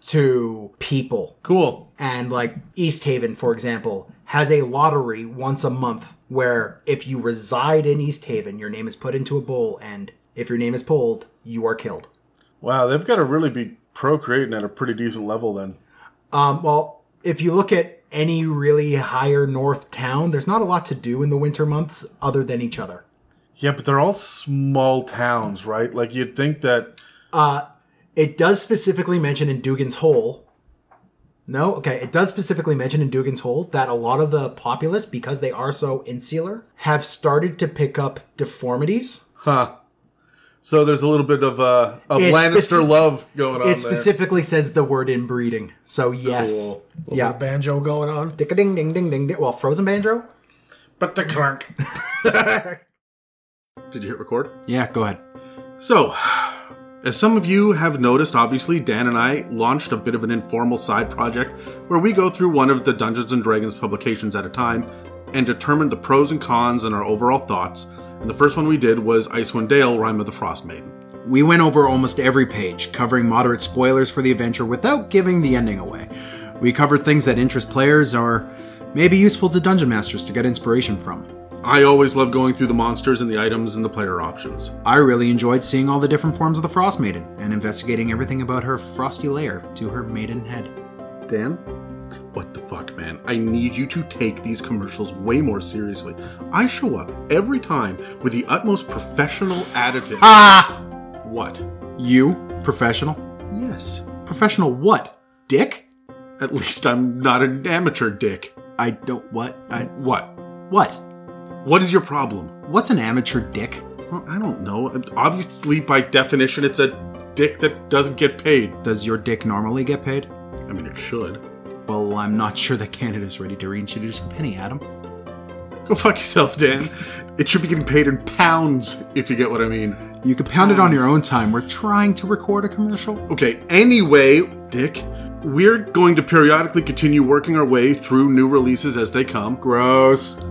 to people Cool. and like East Haven, for example, has a lottery once a month where if you reside in East Haven, your name is put into a bowl, and if your name is pulled, you are killed. Wow, they've got to really be procreating at a pretty decent level then. Um, well, if you look at any really higher north town, there's not a lot to do in the winter months other than each other. Yeah, but they're all small towns, right? Like you'd think that It does specifically mention in Dougan's Hole. No, okay. It does specifically mention in Dougan's Hole that a lot of the populace, because they are so insular, have started to pick up deformities. huh. So there's a little bit of uh, of It's Lannister speci- love going on It there. specifically says the word inbreeding. So yes. Cool. Yeah. banjo going on. Dick a ding ding ding ding ding. Well, frozen banjo? But the crank. Did you hit record? Yeah, go ahead. So, as some of you have noticed, obviously, Dan and I launched a bit of an informal side project where we go through one of the Dungeons and Dragons publications at a time and determine the pros and cons and our overall thoughts. And the first one we did was Icewind Dale, Rime of the Frost Maiden. We went over almost every page, covering moderate spoilers for the adventure without giving the ending away. We covered things that interest players or may be useful to dungeon masters to get inspiration from. I always love going through the monsters and the items and the player options. I really enjoyed seeing all the different forms of the Frost Maiden and investigating everything about her frosty lair to her maiden head. Dan? What the fuck, man? I need you to take these commercials way more seriously. I show up every time with the utmost professional attitude. Ah! What? You? Professional? Yes. Professional what? Dick? At least I'm not an amateur dick. I don't. What? I. What? What? What is your problem? What's an amateur dick? Well, I don't know. Obviously, by definition, it's a dick that doesn't get paid. Does your dick normally get paid? I mean, it should. Well, I'm not sure that Canada's ready to reintroduce the penny, Adam. Go fuck yourself, Dan. It should be getting paid in pounds, if you get what I mean. You can pound it on your own time. We're trying to record a commercial. Okay, anyway, Dick, we're going to periodically continue working our way through new releases as they come, Gross.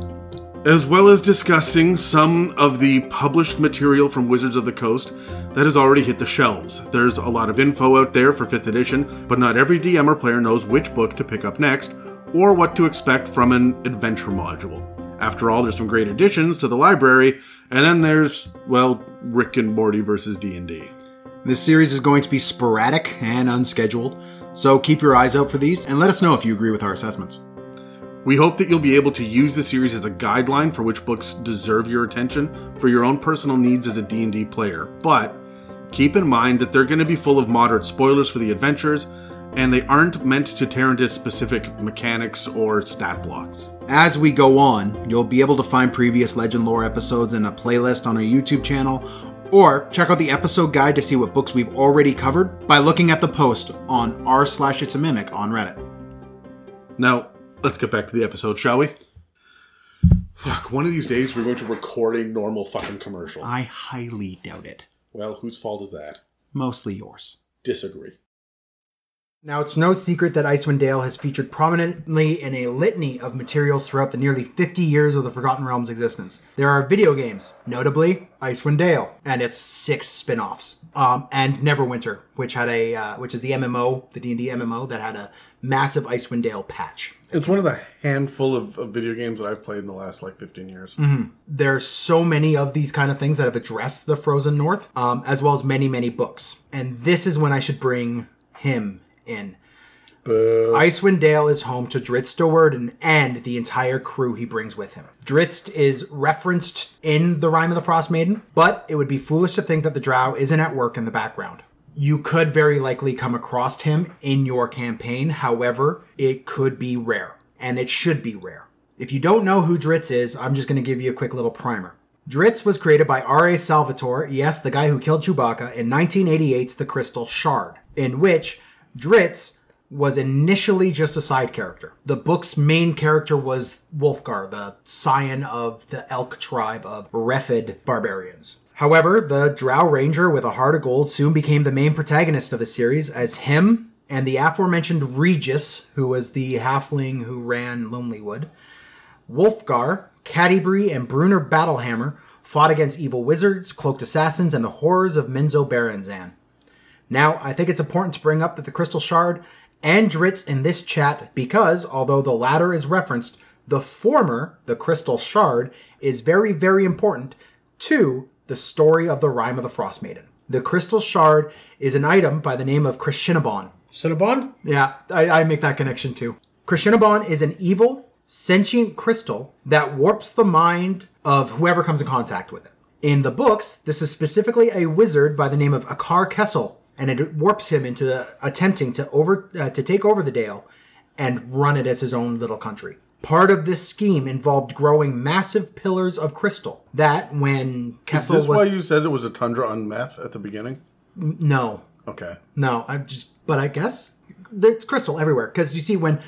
As well as discussing some of the published material from Wizards of the Coast that has already hit the shelves. There's a lot of info out there for 5th edition, but not every DM or player knows which book to pick up next or what to expect from an adventure module. After all, there's some great additions to the library, and then there's, well, Rick and Morty versus D&D. This series is going to be sporadic and unscheduled, so keep your eyes out for these and let us know if you agree with our assessments. We hope that you'll be able to use the series as a guideline for which books deserve your attention for your own personal needs as a D&D player. But keep in mind that they're going to be full of moderate spoilers for the adventures and they aren't meant to tear into specific mechanics or stat blocks. As we go on, you'll be able to find previous Legend Lore episodes in a playlist on our YouTube channel, or check out the episode guide to see what books we've already covered by looking at the post on r slash it's a mimic on Reddit. Now, let's get back to the episode, shall we? Fuck, one of these days we're going to record a normal fucking commercial. I highly doubt it. Well, whose fault is that? Mostly yours. Disagree. Now, it's no secret that Icewind Dale has featured prominently in a litany of materials throughout the nearly 50 years of the Forgotten Realms' existence. There are video games, notably Icewind Dale and its six spin-offs, um, and Neverwinter, which had a uh, which is the MMO, the D&D MMO that had a massive Icewind Dale patch. It's one of the handful of, of video games that I've played in the last like 15 years. There's so many of these kind of things that have addressed the Frozen North, um, as well as many, many books. And this is when I should bring him in. Icewind Dale is home to Drizzt Do'Urden and the entire crew he brings with him. Drizzt is referenced in the Rime of the Frost Maiden, but it would be foolish to think that the Drow isn't at work in the background. You could very likely come across him in your campaign, however, it could be rare, and it should be rare. If you don't know who Drizzt is, I'm just going to give you a quick little primer. Drizzt was created by R.A. Salvatore, yes, the guy who killed Chewbacca, in 1988's The Crystal Shard, in which Drizzt was initially just a side character. The book's main character was Wulfgar, the scion of the elk tribe of Reghed barbarians. However, the Drow Ranger with a heart of gold soon became the main protagonist of the series, as him and the aforementioned Regis, who was the halfling who ran Lonelywood, Wulfgar, Catti-brie, and Bruenor Battlehammer fought against evil wizards, cloaked assassins, and the horrors of Menzoberranzan. Now, I think it's important to bring up that the Crystal Shard and Drizzt in this chat because, although the latter is referenced, the former, the Crystal Shard, is very, very important to the story of the Rime of the Frost Maiden. The Crystal Shard is an item by the name of Crenshinibon. Cinnabon? Yeah, I, I make that connection too. Crenshinibon is an evil, sentient crystal that warps the mind of whoever comes in contact with it. In the books, this is specifically a wizard by the name of Akar Kessell, and it warps him into attempting to over uh, to take over the Dale and run it as his own little country. Part of this scheme involved growing massive pillars of crystal that, when Kessell Is this was why you said it was a tundra on meth at the beginning? no, Okay. No, I'm just, but I guess it's crystal everywhere because you see when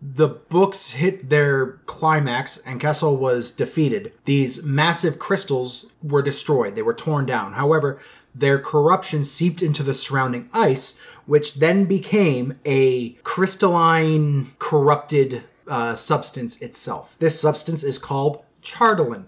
the books hit their climax and Kessell was defeated. These massive crystals were destroyed, they were torn down. However, their corruption seeped into the surrounding ice, which then became a crystalline, corrupted uh, substance itself. This substance is called Chardalyn.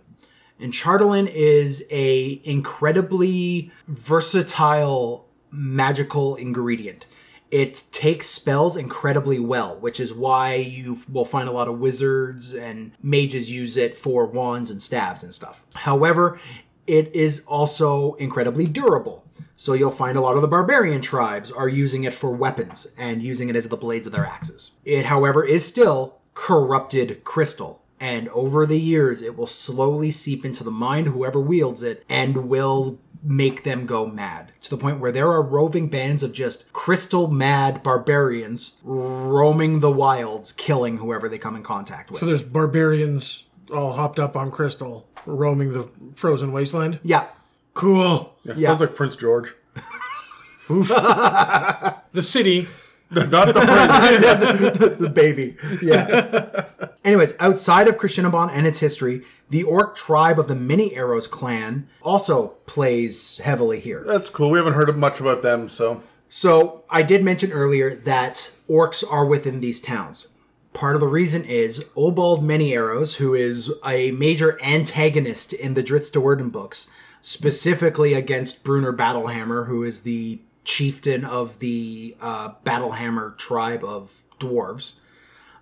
And Chardalyn is a incredibly versatile magical ingredient. It takes spells incredibly well, which is why you will find a lot of wizards and mages use it for wands and staves and stuff. However, it is also incredibly durable. So you'll find a lot of the barbarian tribes are using it for weapons and using it as the blades of their axes. It, however, is still corrupted crystal. And over the years, it will slowly seep into the mind whoever wields it and will make them go mad to the point where there are roving bands of just crystal mad barbarians roaming the wilds, killing whoever they come in contact with. So there's barbarians all hopped up on crystal, roaming the frozen wasteland. yeah. Cool. Yeah, Yeah. Sounds like Prince George. The city. Not the prince. the baby. Yeah. Anyways, outside of Crenshinibon and its history, the orc tribe of the Many Arrows clan also plays heavily here. That's cool. We haven't heard much about them, so So I did mention earlier that orcs are within these towns. Part of the reason is Obould Many Arrows, who is a major antagonist in the Drizzt books, specifically against Bruenor Battlehammer, who is the chieftain of the uh, Battlehammer tribe of dwarves,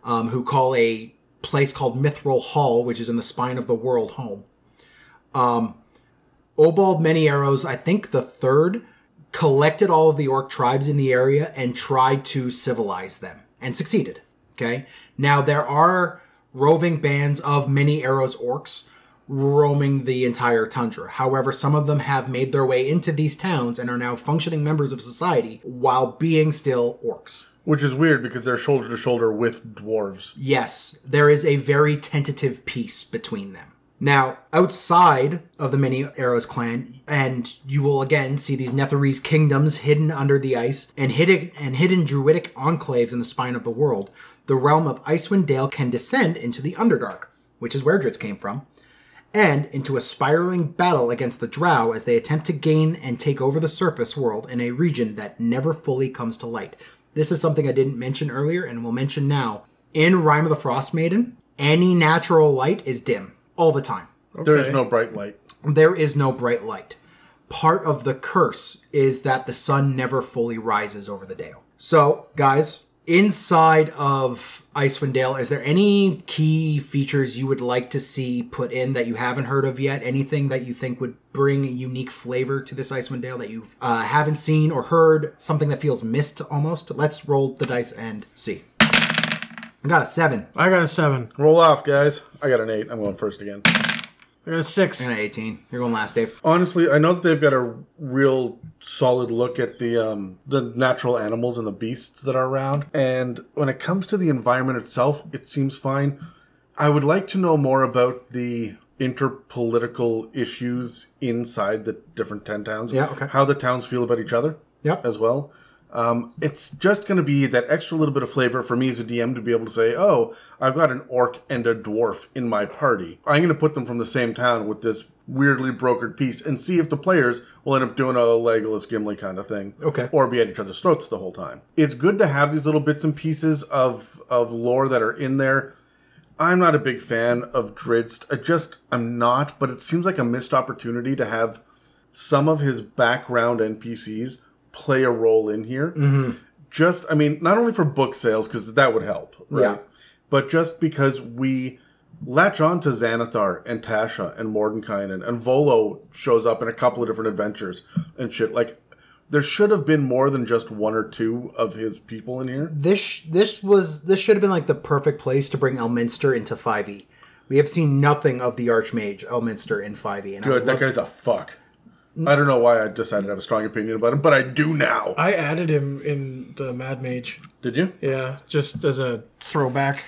um, who call a place called Mithril Hall, which is in the spine of the world, home. Obould Many Arrows, I think the third, collected all of the orc tribes in the area and tried to civilize them and succeeded. Okay. Now there are roving bands of Many Arrows orcs roaming the entire tundra. However, some of them have made their way into these towns and are now functioning members of society while being still orcs. which is weird because they're shoulder to shoulder with dwarves. Yes, there is a very tentative peace between them. Now, outside of the Many Arrows clan, and you will again see these Netherese kingdoms hidden under the ice and hidden and hidden druidic enclaves in the spine of the world. The realm of Icewind Dale can descend into the Underdark, which is where Drizzt came from, and into a spiraling battle against the Drow as they attempt to gain and take over the surface world in a region that never fully comes to light. This is something I didn't mention earlier and will mention now. In Rime of the Frost Maiden, any natural light is dim all the time. There is no bright light. There is no bright light. Part of the curse is that the sun never fully rises over the dale. So, guys, inside of Icewind Dale, is there any key features you would like to see put in that you haven't heard of yet? Anything that you think would bring a unique flavor to this Icewind Dale that you uh, haven't seen or heard? Something that feels missed almost? Let's roll the dice and see. I got a seven. I got a seven. Roll off, guys. I got an eight. I'm going first again. I got a six. I got an 18. You're going last, Dave. Honestly, I know that they've got a real solid look at the um, the natural animals and the beasts that are around, and when it comes to the environment itself, it seems fine. I would like to know more about the interpolitical issues inside the different ten towns. Yeah, okay. How the towns feel about each other. Yep. As well. Um, it's just going to be that extra little bit of flavor for me as a DM to be able to say, "Oh, I've got an orc and a dwarf in my party. I'm going to put them from the same town with this weirdly brokered peace, and see if the players will end up doing a Legolas Gimli kind of thing, Okay. or be at each other's throats the whole time." It's good to have these little bits and pieces of of lore that are in there. I'm not a big fan of Drizzt. I just I'm not, but it seems like a missed opportunity to have some of his background NPCs play a role in here. Mm-hmm. Just, I mean, not only for book sales because that would help, right? Yeah. But just because we latch on to Xanathar and Tasha and Mordenkainen and Volo shows up in a couple of different adventures and shit. Like, there should have been more than just one or two of his people in here. this this was this should have been like the perfect place to bring Elminster into 5e. We have seen nothing of the Archmage Elminster in 5e, and Good, that guy's a fuck. I don't know why I decided to have a strong opinion about him, but I do now. I added him in the Mad Mage. Did you? Yeah, just as a throwback.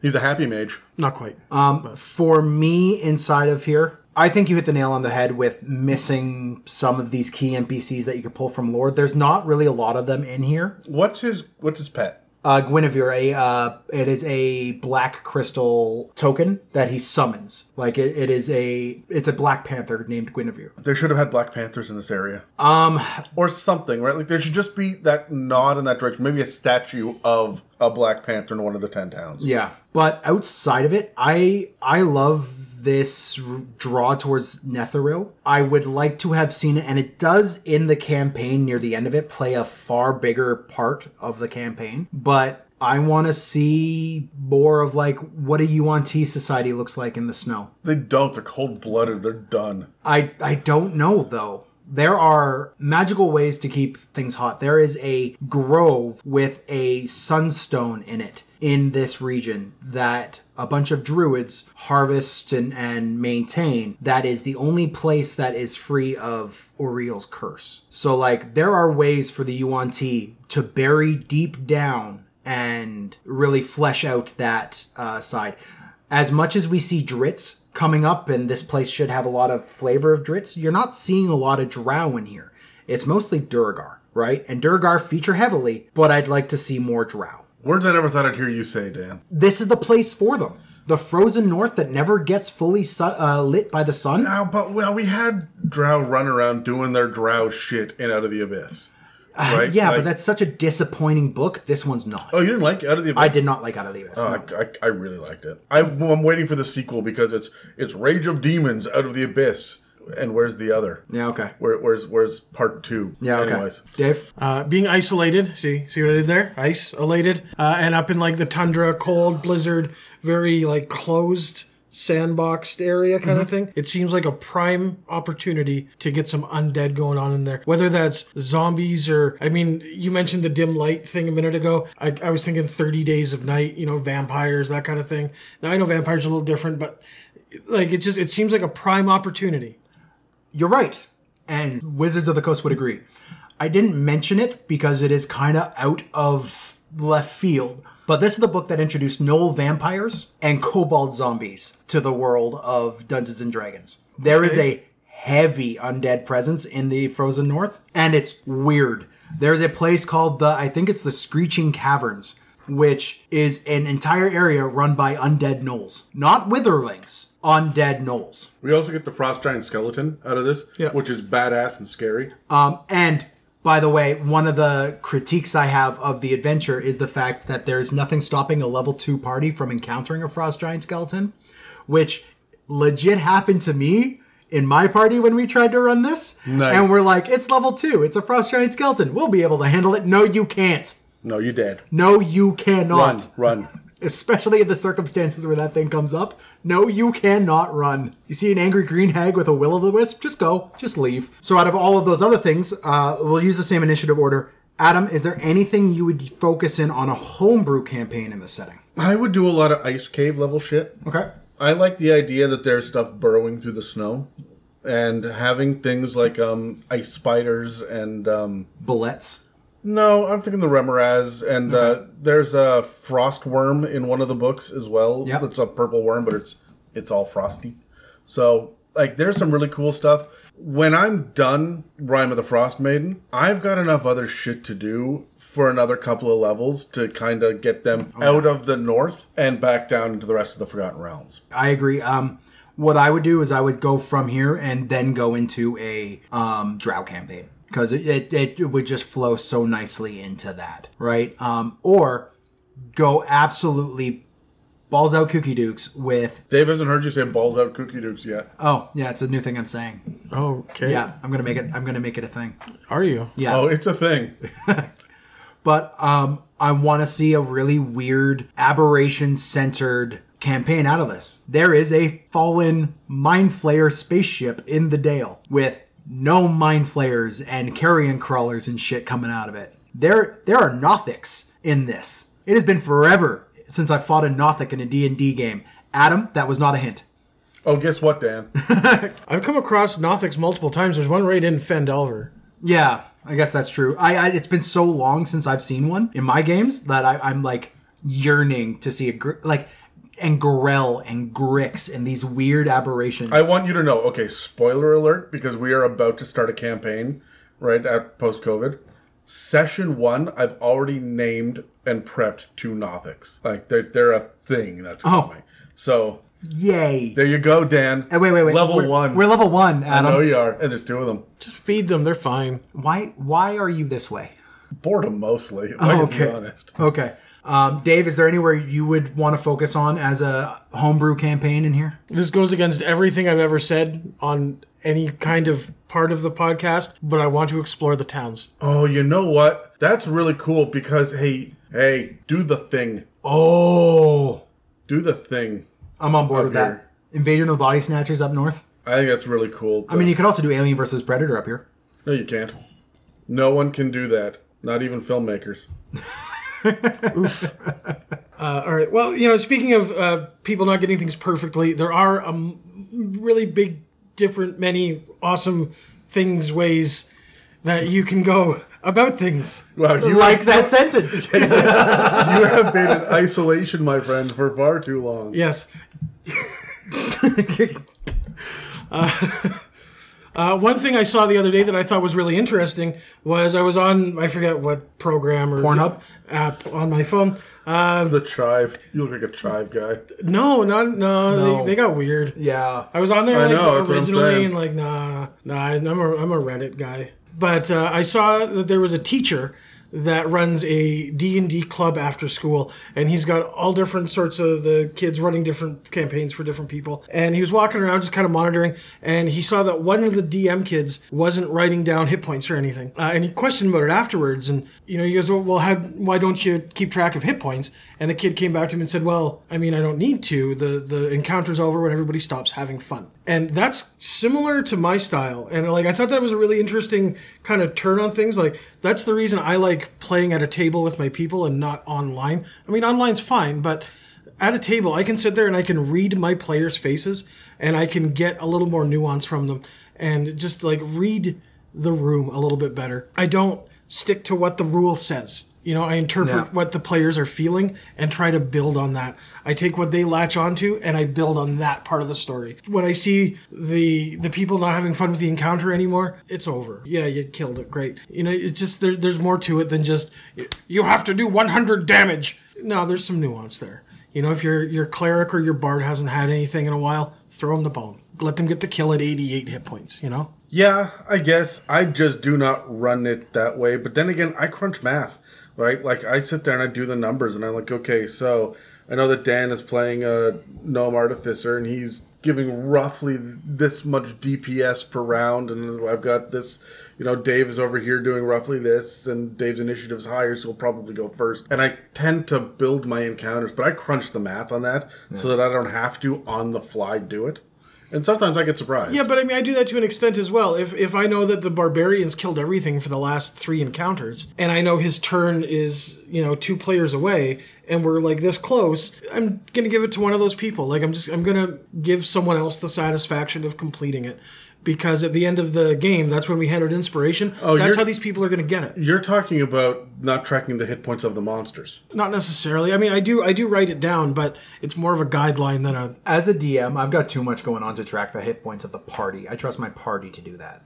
He's a happy mage. Not quite. Um, for me inside of here. I think you hit the nail on the head with missing some of these key NPCs that you could pull from Lord. There's not really a lot of them in here. What's his What's his pet? Uh, Guenhwyvar, a uh, it is a black crystal token that he summons. Like it, it is a it's a Black Panther named Guenhwyvar. They should have had Black Panthers in this area. Um, or something, right? Like there should just be that nod in that direction. Maybe a statue of a Black Panther in one of the ten towns. Yeah, but outside of it, I I love this r- draw towards Netheril. I would like to have seen it, and it does in the campaign near the end of it play a far bigger part of the campaign. But I want to see more of like what a Yuan Ti society looks like in the snow. They don't. They're cold blooded. They're done. I I don't know though. There are magical ways to keep things hot. There is a grove with a sunstone in it in this region that a bunch of druids harvest and, and maintain. That is the only place that is free of Auril's curse. So, like, there are ways for the Yuan Ti to bury deep down and really flesh out that uh, side. As much as we see Drizzt coming up, and this place should have a lot of flavor of Drizzt, you're not seeing a lot of Drow in here. It's mostly Duergar, right? And Duergar feature heavily, but I'd like to see more Drow. Words I never thought I'd hear you say, Dan. This is the place for them. The frozen north that never gets fully su- uh, lit by the sun. Now, but well, we had Drow run around doing their Drow shit in Out of the Abyss. Right? yeah, Like- but that's such a disappointing book. This one's not. Oh, you didn't like Out of the Abyss? I did not like Out of the Abyss. Oh, no. I, I, I really liked it. I, I'm waiting for the sequel because it's it's Rage of Demons Out of the Abyss. And where's the other? Yeah, okay. Where, where's where's part two? Yeah, okay. Anyways, Dave? Uh, being isolated, see, see what I did there? Isolated, uh, and up in like the tundra, cold blizzard, very like closed sandboxed area kind of mm-hmm. thing. It seems like a prime opportunity to get some undead going on in there. Whether that's zombies or, I mean, you mentioned the dim light thing a minute ago. I, I was thinking 30 days of night, you know, vampires, that kind of thing. Now I know vampires are a little different, but like it just, it seems like a prime opportunity. You're right. And Wizards of the Coast would agree. I didn't mention it because it is kind of out of left field. But this is the book that introduced Gnoll vampires and kobold zombies to the world of Dungeons and Dragons. There is a heavy undead presence in the frozen north, and it's weird. There's a place called the, I think it's the Screeching Caverns, which is an entire area run by undead gnolls. Not witherlings, undead gnolls. we also get the Frost Giant skeleton out of this, Yeah. which is badass and scary. Um, and by the way, one of the critiques I have of the adventure is the fact that there's nothing stopping a level two party from encountering a frost giant skeleton, which legit happened to me in my party when we tried to run this. Nice. And we're like, it's level two, it's a frost giant skeleton. We'll be able to handle it. No, you can't. No, you dead. No, you cannot. Run, run. Especially in the circumstances where that thing comes up. No, you cannot run. You see an angry green hag with a will o' the wisp? Just go. Just leave. So, out of all of those other things, uh, we'll use the same initiative order. Adam, is there anything you would focus in on a homebrew campaign in this setting? I would do a lot of ice cave level shit. Okay. I like the idea that there's stuff burrowing through the snow, and having things like um, ice spiders and um, Bullets. No, I'm thinking the remorhaz, and uh, there's a frost worm in one of the books as well. Yeah, It's a purple worm, but it's it's all frosty. So like, there's some really cool stuff. When I'm done Rime of the Frost Maiden, I've got enough other shit to do for another couple of levels to kind of get them out of the north and back down into the rest of the Forgotten Realms. I agree. Um, what I would do is I would go from here and then go into a um, drow campaign because it, it, it would just flow so nicely into that, right? Um, or go absolutely balls out cookie dukes with Dave hasn't heard you say balls out cookie dukes yet. oh yeah, it's a new thing I'm saying. Oh Okay. Yeah, I'm gonna make it. I'm gonna make it a thing. Are you? Yeah. Oh, it's a thing. but um, I want to see a really weird aberration centered campaign out of this. There is a fallen mind flayer spaceship in the Dale with no mind flayers and carrion crawlers and shit coming out of it. There, there are Nothics in this. It has been forever since I fought a Nothic in a D&D game. Adam, that was not a hint. Oh, guess what, Dan? I've come across Nothics multiple times. There's one right in Phandelver. Yeah, I guess that's true. I, I it's been so long since I've seen one in my games that I, I'm like yearning to see a gr- like and Gorel and Grix and these weird aberrations. I want you to know. Okay, spoiler alert, because we are about to start a campaign right at post COVID. session one, I've already named and prepped two Nothics. Like they're they're a thing that's Oh. coming. So Yay. there you go, Dan. Uh, wait, wait, wait. Level We're- one. We're level one, I know you are, and there's two of them. Just feed them; they're fine. Why why are you this way? Boredom mostly. If I can okay. be honest. Okay. Um, Dave, is there anywhere you would want to focus on as a homebrew campaign in here? This goes against everything I've ever said on any kind of part of the podcast, but I want to explore the towns. Oh, you know what? That's really cool because hey, hey, do the thing. Oh, Do the thing. I'm on board Up with that. here. Invasion of the Body Snatchers up north. I think that's really cool. I mean, you could also do Alien versus Predator up here. no, you can't. No one can do that. Not even filmmakers. Uh, all right. Well, you know, speaking of uh, people not getting things perfectly, there are um, really big, different, many awesome things, ways that you can go about things. Wow, you like that sentence. you have been in isolation, my friend, for far too long. Yes. uh, uh, one thing I saw the other day that I thought was really interesting was I was on I forget what program or Pornhub? app on my phone. Uh, The chive. You look like a chive guy. no, not no, No. They, they got weird. yeah. I was on there I like know, I'm originally and like nah, nah. I'm a I'm a Reddit guy, but uh, I saw that there was a teacher that runs a D&D club after school and he's got all different sorts of the kids running different campaigns for different people. And he was walking around just kind of monitoring and he saw that one of the DM kids wasn't writing down hit points or anything. Uh, and he questioned about it afterwards and you know he goes well, well how, why don't you keep track of hit points and the kid came back to him and said well I mean I don't need to. The the encounter's over when everybody stops having fun. And that's similar to my style. And like i thought that was a really interesting kind of turn on things. Like that's the reason i like playing at a table with my people and not online. I mean online's fine but at a table i can sit there and i can read my players faces and i can get a little more nuance from them and just like read the room a little bit better. I don't stick to what the rule says you know i interpret Yeah. what the players are feeling and try to build on that. I take what they latch onto and I build on that part of the story. When I see the the people not having fun with the encounter anymore, it's over. Yeah, you killed it. Great. You know, it's just there's there's more to it than just you have to do 100 damage. No, there's some nuance there. You know, if your your cleric or your bard hasn't had anything in a while, throw them the bone. Let them get the kill at 88 hit points, you know? Yeah, I guess. I just do not run it that way. But then again, I crunch math, right? Like, I sit there and I do the numbers, and I'm like, okay, so I know that Dan is playing a Gnome Artificer, and he's giving roughly this much DPS per round, and I've got this. You know, Dave is over here doing roughly this, and Dave's initiative's higher, so he'll probably go first. And I tend to build my encounters, but I crunch the math on that so that I don't have to on the fly do it. And sometimes I get surprised. Yeah, but I mean, I do that to an extent as well. If if I know that the barbarians killed everything for the last three encounters, and I know his turn is you know two players away, and we're like this close, I'm gonna give it to one of those people. Like I'm just I'm gonna give someone else the satisfaction of completing it, because at the end of the game, that's when we handed inspiration. Oh, that's how these people are gonna get it. You're talking about not tracking the hit points of the monsters. Not necessarily. I mean, I do I do write it down, but it's more of a guideline than a As a DM, I've got too much going on to track the hit points of the party. I trust my party to do that.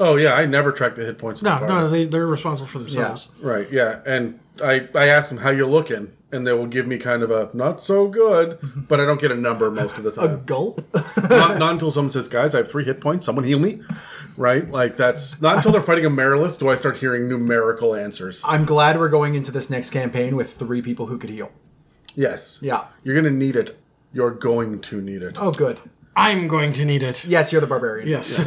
Oh yeah, I never track the hit points. Of no the no. They they're responsible for themselves. Right, yeah, and I I ask them how you're looking, and they will give me kind of a not so good, but I don't get a number most of the time. A gulp. not, not until someone says, "Guys, I have three hit points. Someone heal me." Right, like that's not until they're fighting a Marilith do I start hearing numerical answers. I'm glad we're going into this next campaign with three people who could heal. Yes, Yeah. you're gonna need it. You're going to need it. Oh, good. I'm going to need it. Yes, you're the barbarian. Yes.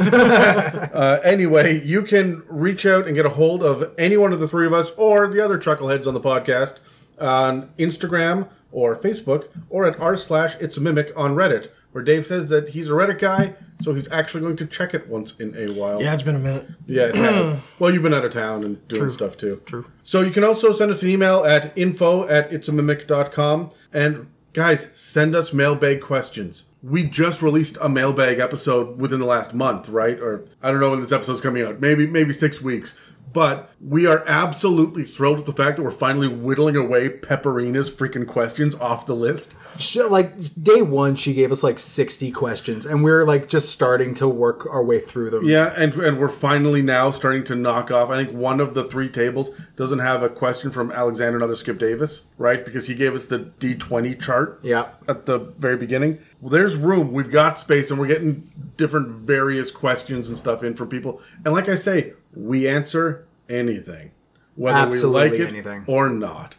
Uh, anyway, you can reach out and get a hold of any one of the three of us or the other chuckleheads on the podcast on Instagram or Facebook or at r slash it's a mimic on Reddit, where Dave says that he's a Reddit guy, so he's actually going to check it once in a while. yeah, it's been a minute. Yeah, it has. well, you've been out of town and doing stuff too. True. So you can also send us an email at info at itsamimic.com. And guys, send us mailbag questions. We just released a mailbag episode within the last month, right? Or I don't know when this episode's coming out. Maybe maybe six weeks. But we are absolutely thrilled with the fact that we're finally whittling away Pepperina's freaking questions off the list. She, like day one, she gave us like sixty questions, and we're like just starting to work our way through them. Yeah, and and we're finally now starting to knock off. I think one of the three tables doesn't have a question from Alexander, another Skip Davis, right? Because he gave us the D twenty chart. Yeah. At the very beginning, well, there's room. We've got space, and we're getting different various questions and stuff in from people. And like I say, we answer anything, whether Absolutely we like it anything. or not.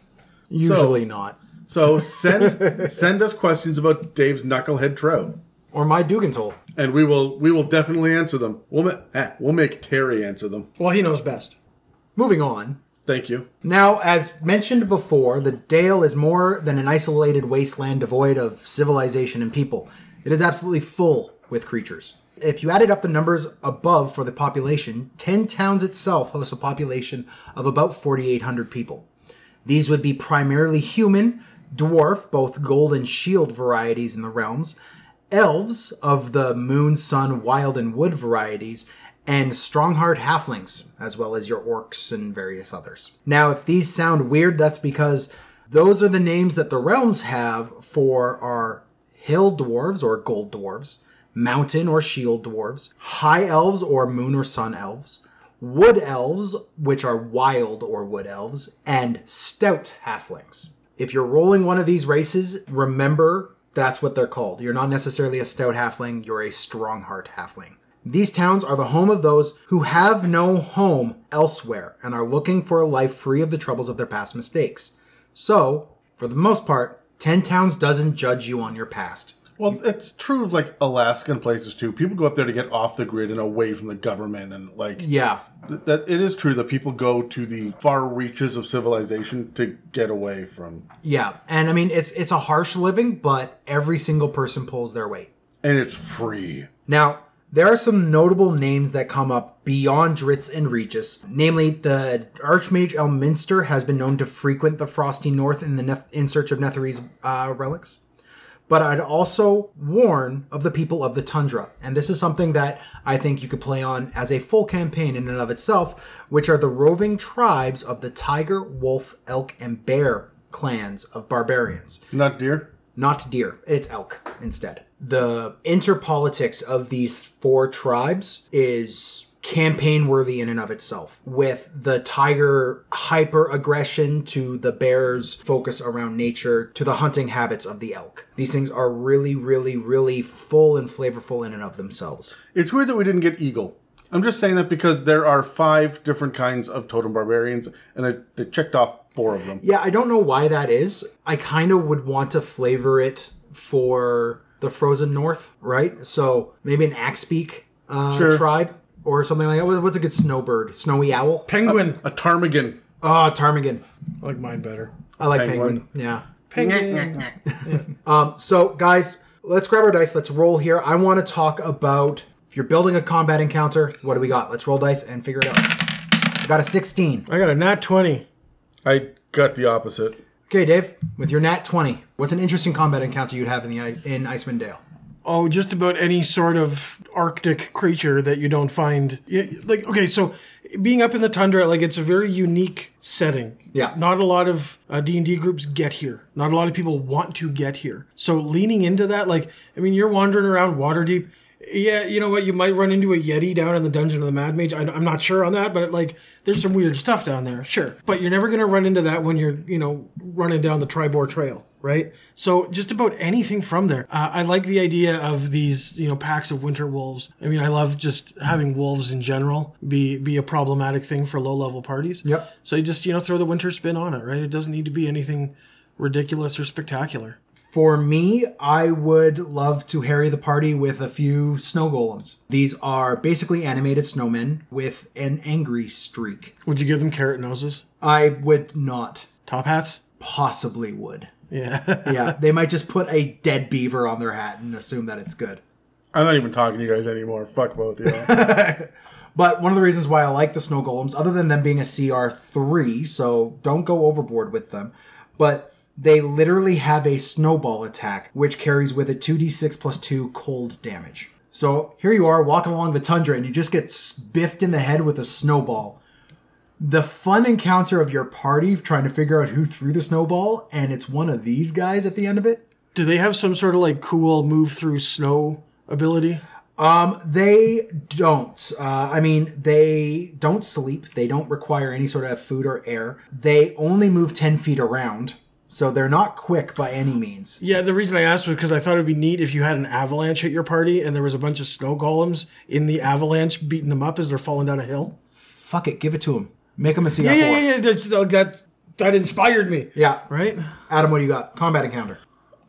Usually not. So send send us questions about Dave's knucklehead trout Or my Dougan's hole, and we will we will definitely answer them. We'll ma- eh, we'll make Terry answer them. Well, he knows best. Moving on. Thank you. Now, as mentioned before, the Dale is more than an isolated wasteland devoid of civilization and people. It is absolutely full with creatures. If you added up the numbers above for the population, 10 towns itself hosts a population of about 4,800 people. These would be primarily human, dwarf, both gold and shield varieties in the realms, elves of the moon, sun, wild, and wood varieties, and strongheart halflings, as well as your orcs and various others. Now, if these sound weird, that's because those are the names that the realms have for our hill dwarves or gold dwarves, mountain or shield dwarves, high elves or moon or sun elves, wood elves, which are wild or wood elves, and stout halflings. If you're rolling one of these races, remember that's what they're called. You're not necessarily a stout halfling, you're a strongheart halfling. These towns are the home of those who have no home elsewhere and are looking for a life free of the troubles of their past mistakes. So, for the most part, 10 Towns doesn't judge you on your past. Well, it's true of like Alaskan places too. People go up there to get off the grid and away from the government, and like Yeah. th- that. It is true that people go to the far reaches of civilization to get away from, Yeah. And I mean it's it's a harsh living, but every single person pulls their weight. and it's free. Now, there are some notable names that come up beyond Drizzt and Regis. Namely, the Archmage Elminster has been known to frequent the Frosty North in the in search of Netheri's uh, relics. But I'd also warn of the people of the tundra, and this is something that I think you could play on as a full campaign in and of itself, which are the roving tribes of the tiger, wolf, elk, and bear clans of barbarians Not deer. not deer. It's elk instead. The interpolitics of these four tribes is campaign worthy in and of itself with the tiger hyper aggression to the bear's focus around nature to the hunting habits of the elk these things are really really really full and flavorful in and of themselves It's weird that we didn't get eagle. I'm just saying that because there are five different kinds of totem barbarians, and they, they checked off four of them. yeah i don't know why that is i kind of would want to flavor it for the frozen north right so maybe an axebeak uh, Sure. tribe or something like that what's a good snowbird snowy owl Penguin. A ptarmigan. oh ptarmigan I like mine better. i like Penguin. penguin, yeah Penguin. um, so guys let's grab our dice let's roll here i want to talk about if you're building a combat encounter what do we got let's roll dice and figure it out i got a 16 I got a nat 20. I got the opposite. okay dave with your nat 20 what's an interesting combat encounter you'd have in the in icewind dale Oh, just about any sort of Arctic creature that you don't find. Like, okay, so being up in the tundra, like, it's a very unique setting. Yeah. Not a lot of uh, D&D groups get here. Not a lot of people want to get here. So leaning into that, like, I mean, you're wandering around Waterdeep. Yeah, you know what? You might run into a Yeti down in the Dungeon of the Mad Mage. I, I'm not sure on that, but, like, there's some weird stuff down there, sure. But you're never going to run into that when you're, you know, running down the Tribor Trail right? So just about anything from there. Uh, I like the idea of these, you know, packs of winter wolves. I mean, I love just having wolves in general be be a problematic thing for low level parties. Yep. So you just you know throw the winter spin on it, right? It doesn't need to be anything ridiculous or spectacular. For me, I would love to harry the party with a few snow golems. These are basically animated snowmen with an angry streak. Would you give them carrot noses, I would not. top hats? Possibly would. Yeah. Yeah, they might just put a dead beaver on their hat and assume that it's good. I'm not even talking to you guys anymore. Fuck both of you. But one of the reasons why I like the snow golems, other than them being a CR3, so don't go overboard with them, but they literally have a snowball attack, which carries with it 2d6 plus 2 cold damage. So here you are walking along the tundra and you just get biffed in the head with a snowball. the fun encounter of your party trying to figure out who threw the snowball, and it's one of these guys at the end of it. Do they have some sort of like cool move through snow ability? Um, they don't. Uh, I mean, they don't sleep. They don't require any sort of food or air. They only move 10 feet around. So they're not quick by any means. Yeah, the reason I asked was because I thought it'd be neat if you had an avalanche at your party and there was a bunch of snow golems in the avalanche beating them up as they're falling down a hill. Fuck it, give it to them. Make them a CR4. Yeah, yeah, yeah. yeah. That's, that that inspired me. Yeah. Right. Adam, what do you got? Combat encounter.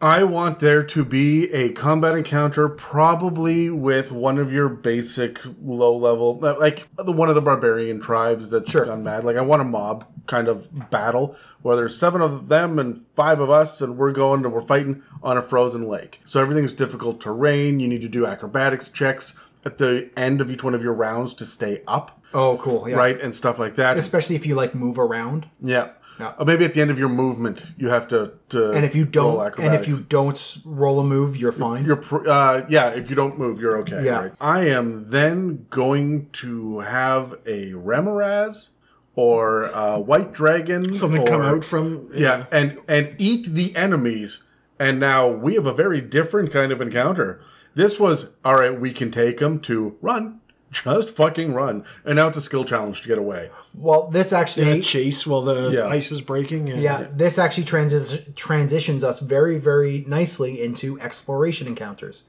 I want there to be a combat encounter, probably with one of your basic low level, like the one of the barbarian tribes that's Sure. gone mad. Like I want a mob kind of battle where there's seven of them and five of us, and we're going and we're fighting on a frozen lake. So everything's difficult terrain. You need to do acrobatics checks at the end of each one of your rounds to stay up, Oh, cool. Yeah. right, and stuff like that. Especially if you like move around. yeah. Yeah. Or maybe at the end of your movement, you have to. to And if you don't and if you don't roll a move, you're fine. You're pr- uh, yeah. If you don't move, you're okay. Yeah. right? I am then going to have a Remoraz or a White Dragon. Something or, come out from Yeah, and and eat the enemies. And now we have a very different kind of encounter. This was all right. We can take them to run, just fucking run. And now it's a skill challenge to get away. well, this actually Yeah, chase while the Yeah. ice is breaking. And, Yeah, this actually transis- transitions us very, very nicely into exploration encounters.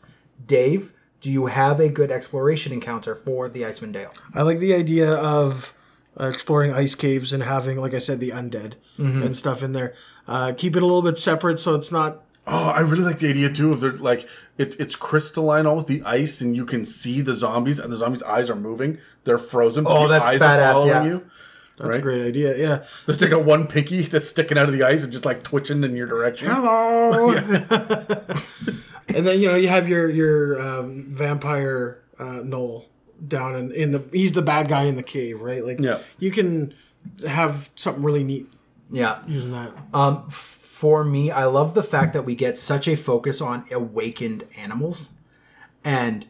Dave, do you have a good exploration encounter for the Icewind Dale? I like the idea of uh, exploring ice caves and having, like I said, the undead Mm-hmm. and stuff in there. Uh, keep it a little bit separate so it's not. Oh, I really like the idea too of they're like it, it's crystalline, almost the ice, and you can see the zombies, and the zombies' eyes are moving. They're frozen. but Oh, the that's eyes badass, Are following yeah. you. That's a great idea. Yeah. Just take out one pinky that's sticking out of the ice and just like twitching in your direction. Hello. and then you know you have your your um, vampire uh, Noel down in, in the he's the bad guy in the cave, right? Like Yeah. you can have something really neat Yeah. using that. Um, for me, I love the fact that we get such a focus on awakened animals. And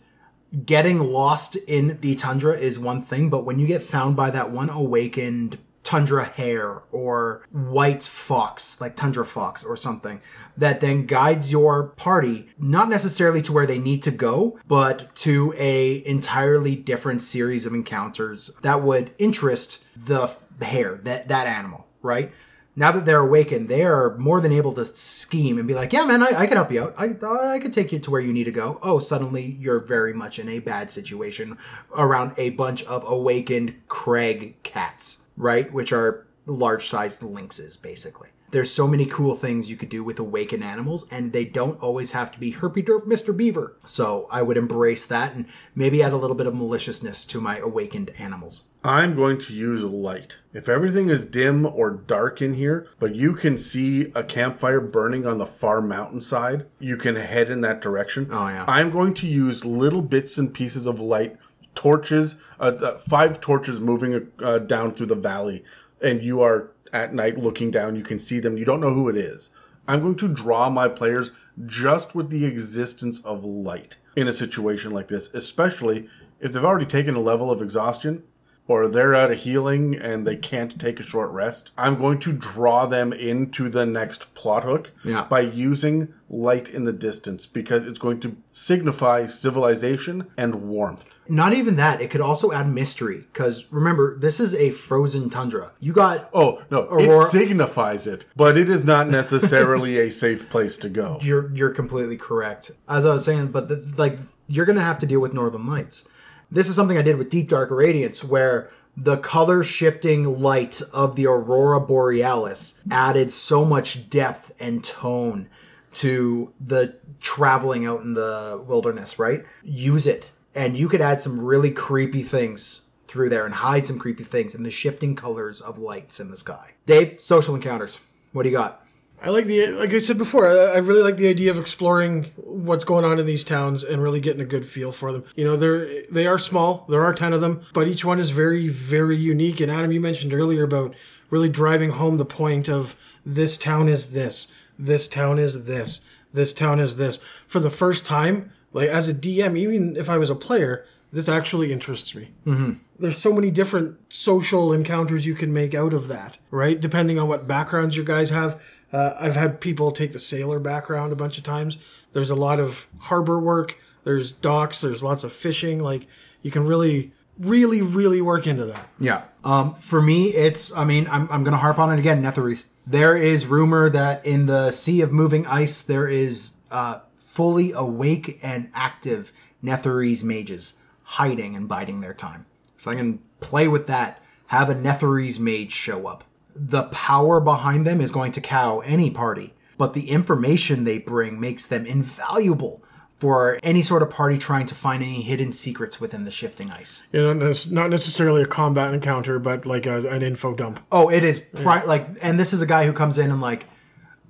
getting lost in the tundra is one thing, but when you get found by that one awakened tundra hare or white fox, like tundra fox or something, that then guides your party not necessarily to where they need to go, but to a entirely different series of encounters that would interest the hare, that that animal, right? now that they're awakened, they are more than able to scheme and be like, "Yeah, man, I, I can help you out. I I could take you to where you need to go." Oh, suddenly you're very much in a bad situation around a bunch of awakened crag cats, right? Which are large-sized lynxes, basically. There's so many cool things you could do with awakened animals, and they don't always have to be herpy derp Mr. Beaver. So I would embrace that and maybe add a little bit of maliciousness to my awakened animals. I'm going to use light. If everything is dim or dark in here, but you can see a campfire burning on the far mountainside, you can head in that direction. Oh, yeah. I'm going to use little bits and pieces of light, torches, uh, uh, five torches moving uh, down through the valley, and you are at night looking down. You can see them. You don't know who it is. I'm going to draw my players just with the existence of light in a situation like this, especially if they've already taken a level of exhaustion or they're out of healing and they can't take a short rest. I'm going to draw them into the next plot hook Yeah. by using light in the distance because it's going to signify civilization and warmth. Not even that. It could also add mystery because remember, this is a frozen tundra. You got Oh, no, Aurora- it signifies it, but it is not necessarily a safe place to go. you're you're completely correct. As I was saying, but the, like you're gonna have to deal with northern lights. This is something I did with Deep Dark Radiance, where the color shifting light of the aurora borealis added so much depth and tone to the traveling out in the wilderness. Right? Use it, and you could add some really creepy things through there and hide some creepy things in the shifting colors of lights in the sky. Dave, social encounters. What do you got? I like the like I said before. I I really like the idea of exploring what's going on in these towns and really getting a good feel for them. You know, they're they are small. There are ten of them, but each one is very very unique. And Adam, you mentioned earlier about really driving home the point of this town is this, this town is this, this town is this. For the first time, like as a DM, even if I was a player, this actually interests me. Mm-hmm. There's so many different social encounters you can make out of that, right? Depending on what backgrounds you guys have. Uh, I've had people take the sailor background a bunch of times. There's a lot of harbor work. There's docks. There's lots of fishing. Like you can really, really, really work into that. Yeah. Um, for me, it's, I mean, I'm, I'm going to harp on it again, Netherese. There is rumor that in the Sea of Moving Ice, there is uh, fully awake and active Netherese mages hiding and biding their time. If I can play with that, have a Netherese mage show up. The power behind them is going to cow any party, but the information they bring makes them invaluable for any sort of party trying to find any hidden secrets within the shifting ice. It's not necessarily a combat encounter, but like a, an info dump. Oh, it is pri- like, and this is a guy who comes in and like,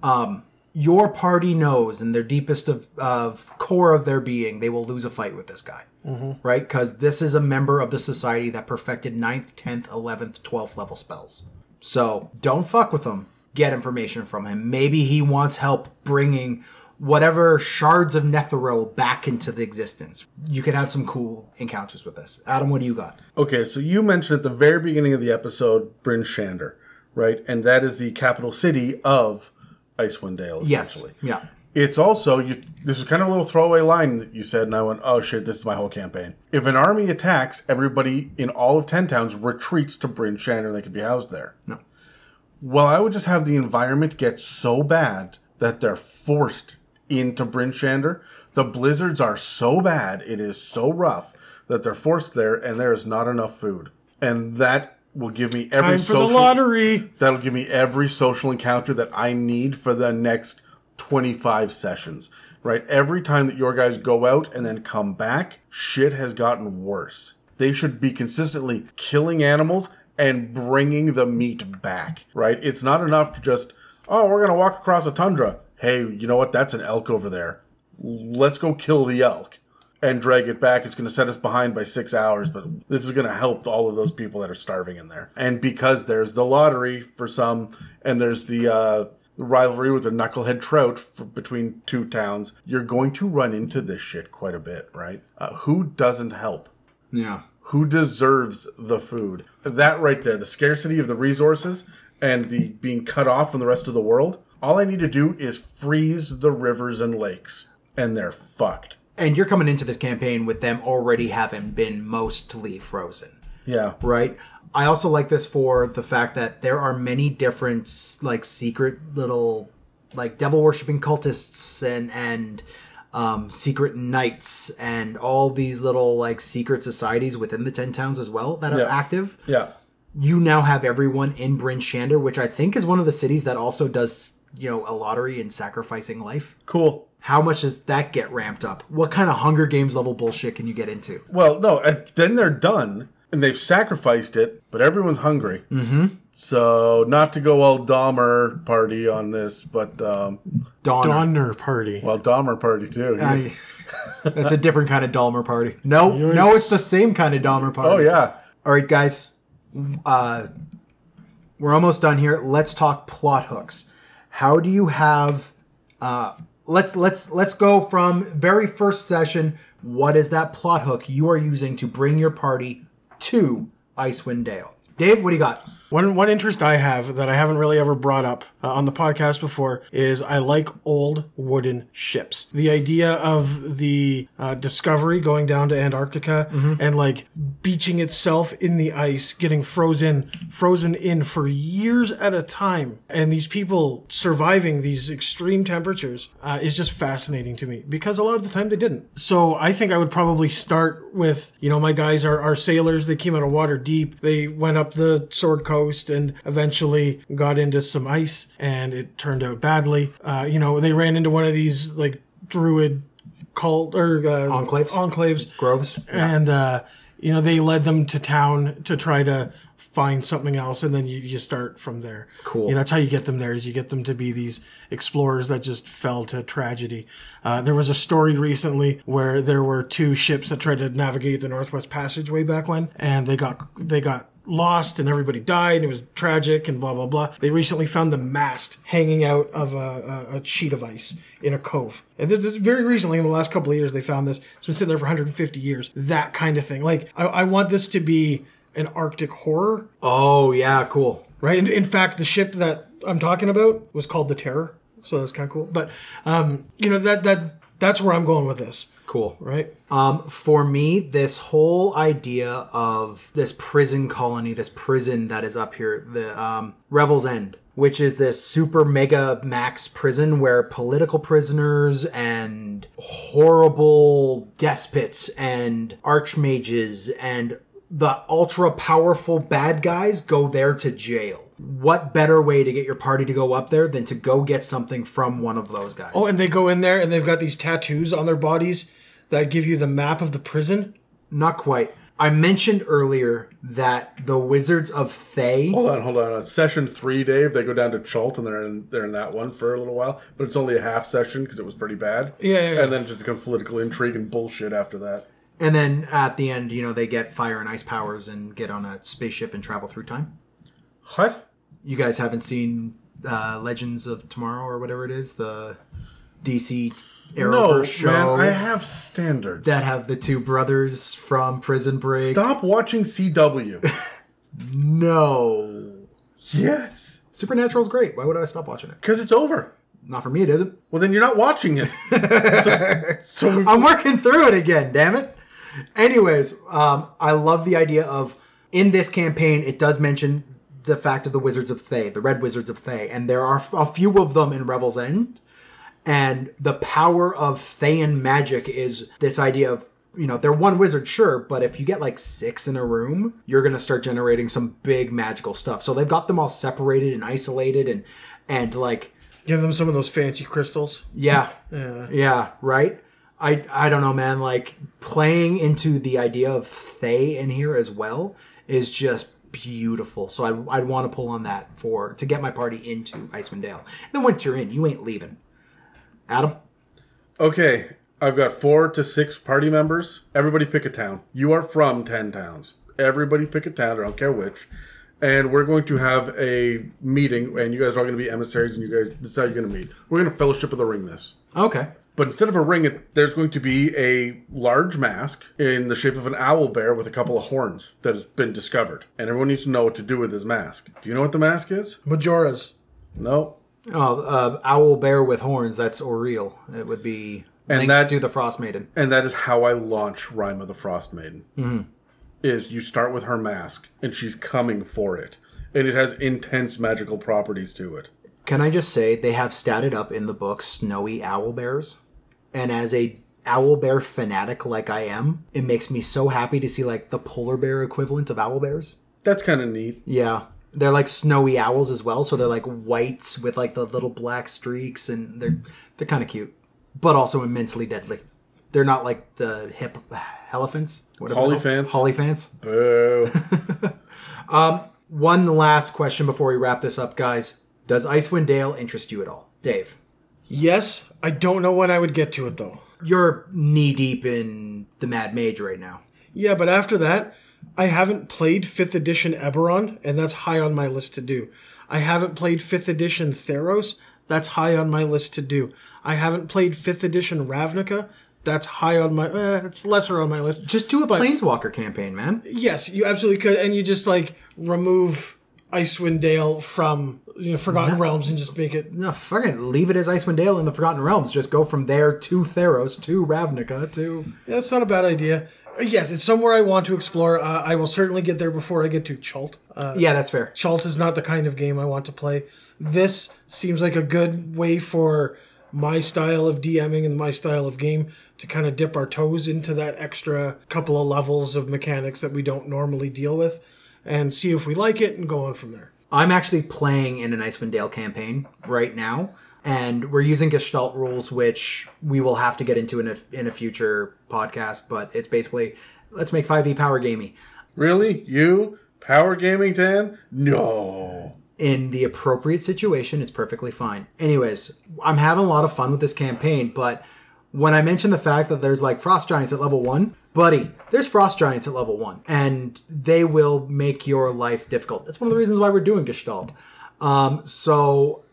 um, your party knows in their deepest of, of core of their being, they will lose a fight with this guy, right? Because this is a member of the society that perfected 9th, 10th, 11th, 12th level spells. So don't fuck with him. Get information from him. Maybe he wants help bringing whatever shards of Netheril back into the existence. You could have some cool encounters with this. Adam, what do you got? Okay, so you mentioned at the very beginning of the episode Bryn Shander, right? And that is the capital city of Icewind Dale, Yes. essentially. Yeah. It's also you. This is kind of a little throwaway line that you said, and I went, "Oh shit, this is my whole campaign." If an army attacks, everybody in all of ten towns retreats to Bryn Shander, and they can be housed there. No. Well, I would just have the environment get so bad that they're forced into Bryn Shander. The blizzards are so bad, it is so rough that they're forced there, and there is not enough food, and that will give me every Time for social. the lottery. That'll give me every social encounter that I need for the next 25 sessions. Right? Every time that your guys go out and then come back, shit has gotten worse. They should be consistently killing animals and bringing the meat back. Right? It's not enough to just, oh, we're going to walk across a tundra. Hey, you know what? That's an elk over there. Let's go kill the elk and drag it back. It's going to set us behind by six hours, but this is going to help all of those people that are starving in there. And because there's the lottery for some, and there's the uh, rivalry with the knucklehead trout for, between two towns, you're going to run into this shit quite a bit, right? Uh, who doesn't help? Yeah. Who deserves the food? That right there, the scarcity of the resources and the being cut off from the rest of the world. All I need to do is freeze the rivers and lakes, and they're fucked. And you're coming into this campaign with them already having been mostly frozen. Yeah. right? I also like this for the fact that there are many different like secret little like devil worshipping cultists and and um, secret knights and all these little like secret societies within the ten towns as well that are Yeah. active. Yeah. You now have everyone in Bryn Shander, which I think is one of the cities that also does you know a lottery and sacrificing life. Cool. How much does that get ramped up? What kind of Hunger Games level bullshit can you get into? Well, no, then they're done and they've sacrificed it, but everyone's hungry. Mm-hmm. So, not to go all Dahmer party on this, but um, Donner. Donner party. well, Dahmer party too. I- that's a different kind of Dahmer party. No, no, it's the same kind of Dahmer party. oh yeah, All right, guys. Uh, we're almost done here. Let's talk plot hooks. How do you have? Uh, let's let's let's go from very first session. What is that plot hook you are using to bring your party to Icewind Dale? Dave, what do you got? One one interest I have that I haven't really ever brought up uh, on the podcast before is I like old wooden ships. The idea of the uh, Discovery going down to Antarctica and like beaching itself in the ice, getting frozen frozen in for years at a time, and these people surviving these extreme temperatures uh, is just fascinating to me because a lot of the time they didn't. So I think I would probably start with you know my guys are, are sailors. They came out of Waterdeep. They went up the Sword Coast and eventually got into some ice, and it turned out badly. Uh, you know they ran into one of these like druid cult or uh, Enclaves? enclaves Groves. and uh, you know they led them to town to try to find something else and then you, you start from there Cool. You know, that's how you get them there is you get them to be these explorers that just fell to tragedy uh, there was a story recently where there were two ships that tried to navigate the northwest passage way back when and they got they got lost and everybody died and it was tragic and blah blah blah. They recently found the mast hanging out of a, a, a sheet of ice in a cove, and this, this very recently in the last couple of years they found this. It's been sitting there for 150 years. That kind of thing. Like I, I want this to be an Arctic horror, Oh yeah, cool. right? In, in fact, the ship that I'm talking about was called the Terror, so that's kind of cool. But um, you know that that that's where I'm going with this, Cool. right? Um, for me, this whole idea of this prison colony, this prison that is up here, the um, Revel's End, which is this super mega max prison where political prisoners and horrible despots and archmages and the ultra powerful bad guys go there to jail. What better way to get your party to go up there than to go get something from one of those guys? Oh, and they go in there and they've got these tattoos on their bodies that give you the map of the prison. Not quite. I mentioned earlier that the Wizards of Thay. Hold on, hold on. It's session three, Dave. They go down to Chult and they're in they're in that one for a little while, but it's only a half session because it was pretty bad. Yeah, yeah, yeah. And then it just becomes political intrigue and bullshit after that. And then at the end, you know, they get fire and ice powers and get on a spaceship and travel through time. What? You guys haven't seen uh, Legends of Tomorrow or whatever it is, the DC No, show man. I have standards. that have the two brothers from Prison Break. Stop watching CW. No. yes, Supernatural's great. Why would I stop watching it? because it's over. Not for me, it isn't. Well, then you're not watching it. so, so I'm working through it again, damn it. Anyways, um, I love the idea of in this campaign, it does mention the fact of the Wizards of Thay, the Red Wizards of Thay, and there are a few of them in Revel's End. And the power of Thayan magic is this idea of, you know, they're one wizard, sure, but if you get like six in a room, you're going to start generating some big magical stuff. So they've got them all separated and isolated and, and like, Give them some of those fancy crystals. yeah. Yeah. Yeah, right? I I don't know, man. Like playing into the idea of Thay in here as well is just beautiful. So I'd, I'd want to pull on that for to get my party into Icewind Dale. And then once you're in, you ain't leaving. Adam? okay, I've got four to six party members. Everybody pick a town. You are from ten towns. Everybody pick a town. I don't care which. And we're going to have a meeting, and you guys are all going to be emissaries, and you guys decide you're going to meet. We're going to Fellowship of the Ring this. Okay. But instead of a ring, it, there's going to be a large mask in the shape of an owl bear with a couple of horns that has been discovered. And everyone needs to know what to do with this mask. Do you know what the mask is? Majora's. No. Oh, uh, owl bear with horns. That's Auril. It would be And linked that- to the Frost Maiden. And that is how I launch Rime of the Frost Maiden. Is you start with her mask, and she's coming for it. And it has intense magical properties to it. Can I just say they have statted up in the book snowy owl bears, and as a owl bear fanatic like I am, it makes me so happy to see like the polar bear equivalent of owl bears. That's kind of neat. Yeah, they're like snowy owls as well, so they're like whites with like the little black streaks, and they're they're kind of cute, but also immensely deadly. They're not like the hip elephants. Hollyphants? Hollyphants. Boo. um, One last question before we wrap this up, guys. Does Icewind Dale interest you at all, Dave? Yes, I don't know when I would get to it though. You're knee deep in the Mad Mage right now. Yeah, but after that, I haven't played 5th edition Eberron, and that's high on my list to do. I haven't played 5th edition Theros, that's high on my list to do. I haven't played 5th edition Ravnica, that's high on my eh, it's lesser on my list. Just do a Planeswalker campaign, man. Yes, you absolutely could, and you just like remove Icewind Dale from you know Forgotten Realms and just make it No, fucking leave it as Icewind Dale in the Forgotten Realms. Just go from there to Theros to Ravnica to. Yeah, that's not a bad idea. Uh, Yes, it's somewhere I want to explore. Uh, I will certainly get there before I get to Chult. Uh, yeah, that's fair. Chult is not the kind of game I want to play. This seems like a good way for my style of DMing and my style of game to kind of dip our toes into that extra couple of levels of mechanics that we don't normally deal with and see if we like it and go on from there. I'm actually playing in an Icewind Dale campaign right now, and we're using Gestalt rules, which we will have to get into in a in a future podcast. But it's basically let's make 5e power gamey. really? You? Power Gaming 10? No. in the appropriate situation, it's perfectly fine. Anyways, I'm having a lot of fun with this campaign, but when I mentioned the fact that there's like frost giants at level one, buddy, there's frost giants at level one, and they will make your life difficult. That's one of the reasons why we're doing Gestalt. Um, so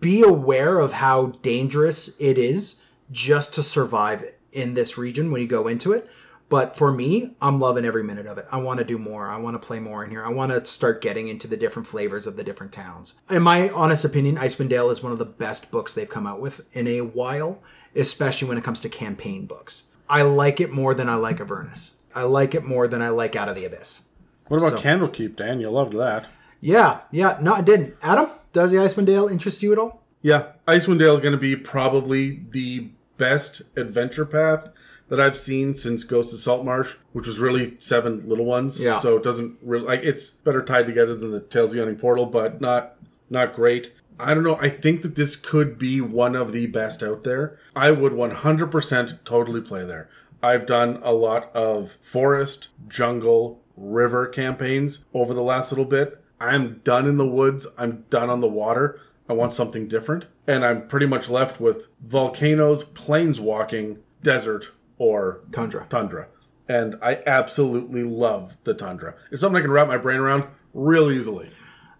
be aware of how dangerous it is just to survive in this region when you go into it. But for me, I'm loving every minute of it. I want to do more. I want to play more in here. I want to start getting into the different flavors of the different towns. In my honest opinion, Icewind Dale is one of the best books they've come out with in a while, especially when it comes to campaign books. I like it more than I like Avernus. I like it more than I like Out of the Abyss. What about Candlekeep, Dan? You loved that. Yeah, yeah, no, I didn't. Adam, does the Icewind Dale interest you at all? Yeah, Icewind Dale is going to be probably the best adventure path that I've seen since Ghost of Saltmarsh, which was really seven little ones. Yeah. So it doesn't really like it's better tied together than the Tales of the Yawning Portal, but not not great. I don't know. I think that this could be one of the best out there. I would 100% totally play there. I've done a lot of forest, jungle, river campaigns over the last little bit. I'm done in the woods. I'm done on the water. I want something different. And I'm pretty much left with volcanoes, planeswalking, desert, or Tundra. tundra. And I absolutely love the tundra. It's something I can wrap my brain around real easily.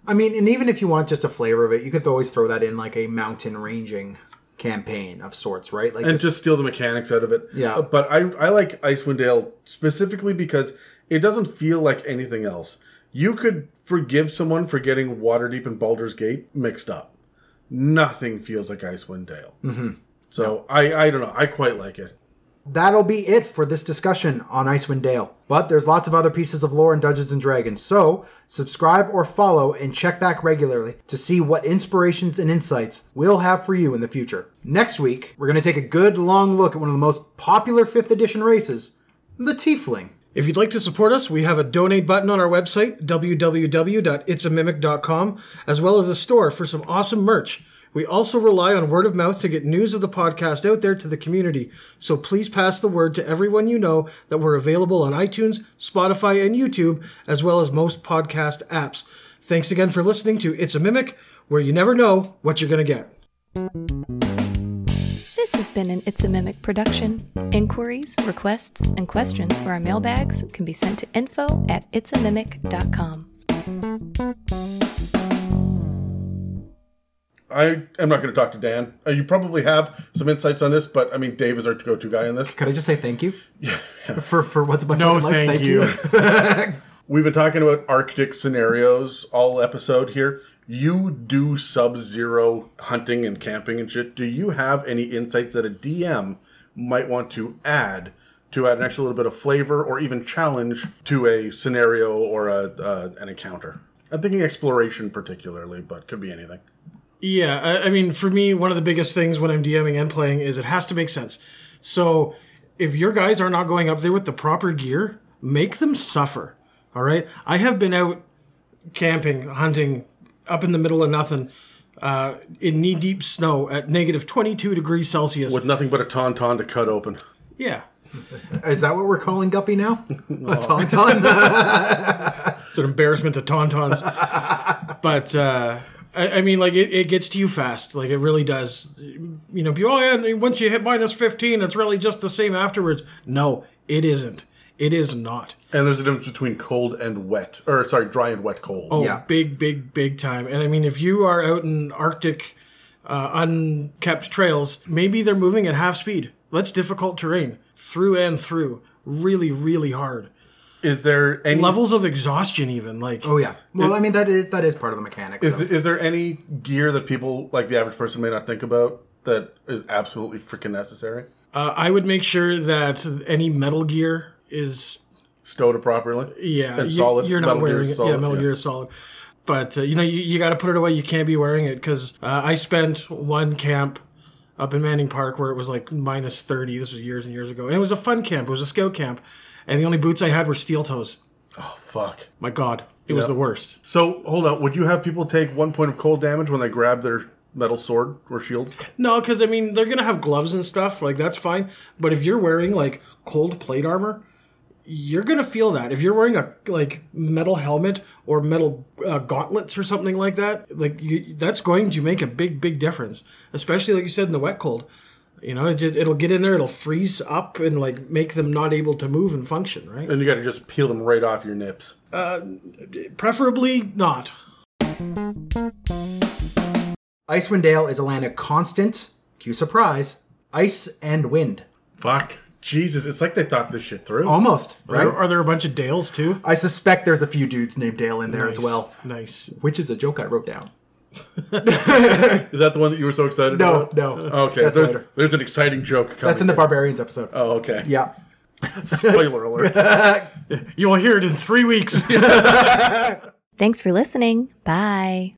I mean, and even if you want just a flavor of it, you could always throw that in like a mountain ranging campaign of sorts, right? Like and just, just steal the mechanics out of it. Yeah. Uh, But I, I like Icewind Dale specifically because it doesn't feel like anything else. You could forgive someone for getting Waterdeep and Baldur's Gate mixed up. Nothing feels like Icewind Dale. Mm-hmm. So I, I don't know. I quite like it. That'll be it for this discussion on Icewind Dale. But there's lots of other pieces of lore in Dungeons and Dragons, so subscribe or follow and check back regularly to see what inspirations and insights we'll have for you in the future. Next week, we're going to take a good long look at one of the most popular 5th edition races, the Tiefling. If you'd like to support us, we have a donate button on our website, www.itsamimic.com, as well as a store for some awesome merch. We also rely on word of mouth to get news of the podcast out there to the community. So please pass the word to everyone you know that we're available on iTunes, Spotify, and YouTube, as well as most podcast apps. Thanks again for listening to It's a Mimic, where you never know what you're going to get. This has been an It's a Mimic production. Inquiries, requests, and questions for our mailbags can be sent to info at itsamimic.com. I am not going to talk to Dan. Uh, you probably have some insights on this, but I mean, Dave is our go-to guy on this. Could I just say thank you? Yeah. For, for what's my No, fucking life? thank you. We've been talking about Arctic scenarios all episode here. You do sub-zero hunting and camping and shit. Do you have any insights that a DM might want to add to add an extra little bit of flavor or even challenge to a scenario or a uh, an encounter? I'm thinking exploration particularly, but could be anything. Yeah, I, I mean, for me, one of the biggest things when I'm DMing and playing is it has to make sense. So if your guys are not going up there with the proper gear, make them suffer. All right. I have been out camping, hunting up in the middle of nothing, uh, in knee deep snow at negative 22 degrees Celsius. With nothing but a tauntaun to cut open. yeah. Is that what we're calling Guppy now? A tauntaun? It's an embarrassment to tauntauns. but uh, I, I mean, like it, it gets to you fast. Like it really does. You know, people, oh yeah, once you hit minus fifteen, it's really just the same afterwards. No, it isn't. It is not. And there's a difference between cold and wet, or sorry, dry and wet cold. Oh, Yeah. big, big, big time. And I mean, if you are out in Arctic, uh, unkept trails, maybe they're moving at half speed. That's difficult terrain through and through. Really, really hard. Is there any Levels of exhaustion, even like. oh yeah. Well, I mean that is that is part of the mechanics. Is, of- is there any gear that people like the average person may not think about that is absolutely freaking necessary? Uh, I would make sure that any metal gear is Stowed it properly. yeah And you, solid. You're not Metal Gear wearing is it. yeah, metal yeah. gear is solid. But uh, you know, you, you got to put it away. You can't be wearing it because uh, I spent one camp up in Manning Park where it was like minus thirty. This was years and years ago, and it was a fun camp. It was a scout camp, and the only boots I had were steel toes. Oh fuck. My God, it was Yeah. the worst. So hold on. Would you have people take one point of cold damage when they grab their metal sword or shield? No, because I mean they're gonna have gloves and stuff. Like that's fine. But if you're wearing like cold plate armor, you're gonna feel that. If you're wearing a like metal helmet or metal uh, gauntlets or something like that, like you, that's going to make a big, big difference. Especially like you said in the wet cold. You know, it just, it'll get in there, it'll freeze up and like make them not able to move and function, right? And you got to just peel them right off your nips. Uh, preferably not. Icewind Dale is a land of constant, cue surprise, ice and wind. Fuck. Jesus, it's like they thought this shit through. Almost, right? Are, are there a bunch of Dales too? I suspect there's a few dudes named Dale in there as well, Nice. which is a joke I wrote down. Is that the one that you were so excited No, about? no. No. Okay, That's there's, later. there's an exciting joke coming. That's in the Barbarians episode. Oh, okay. Yeah. Spoiler alert. You'll hear it in three weeks. Thanks for listening. Bye.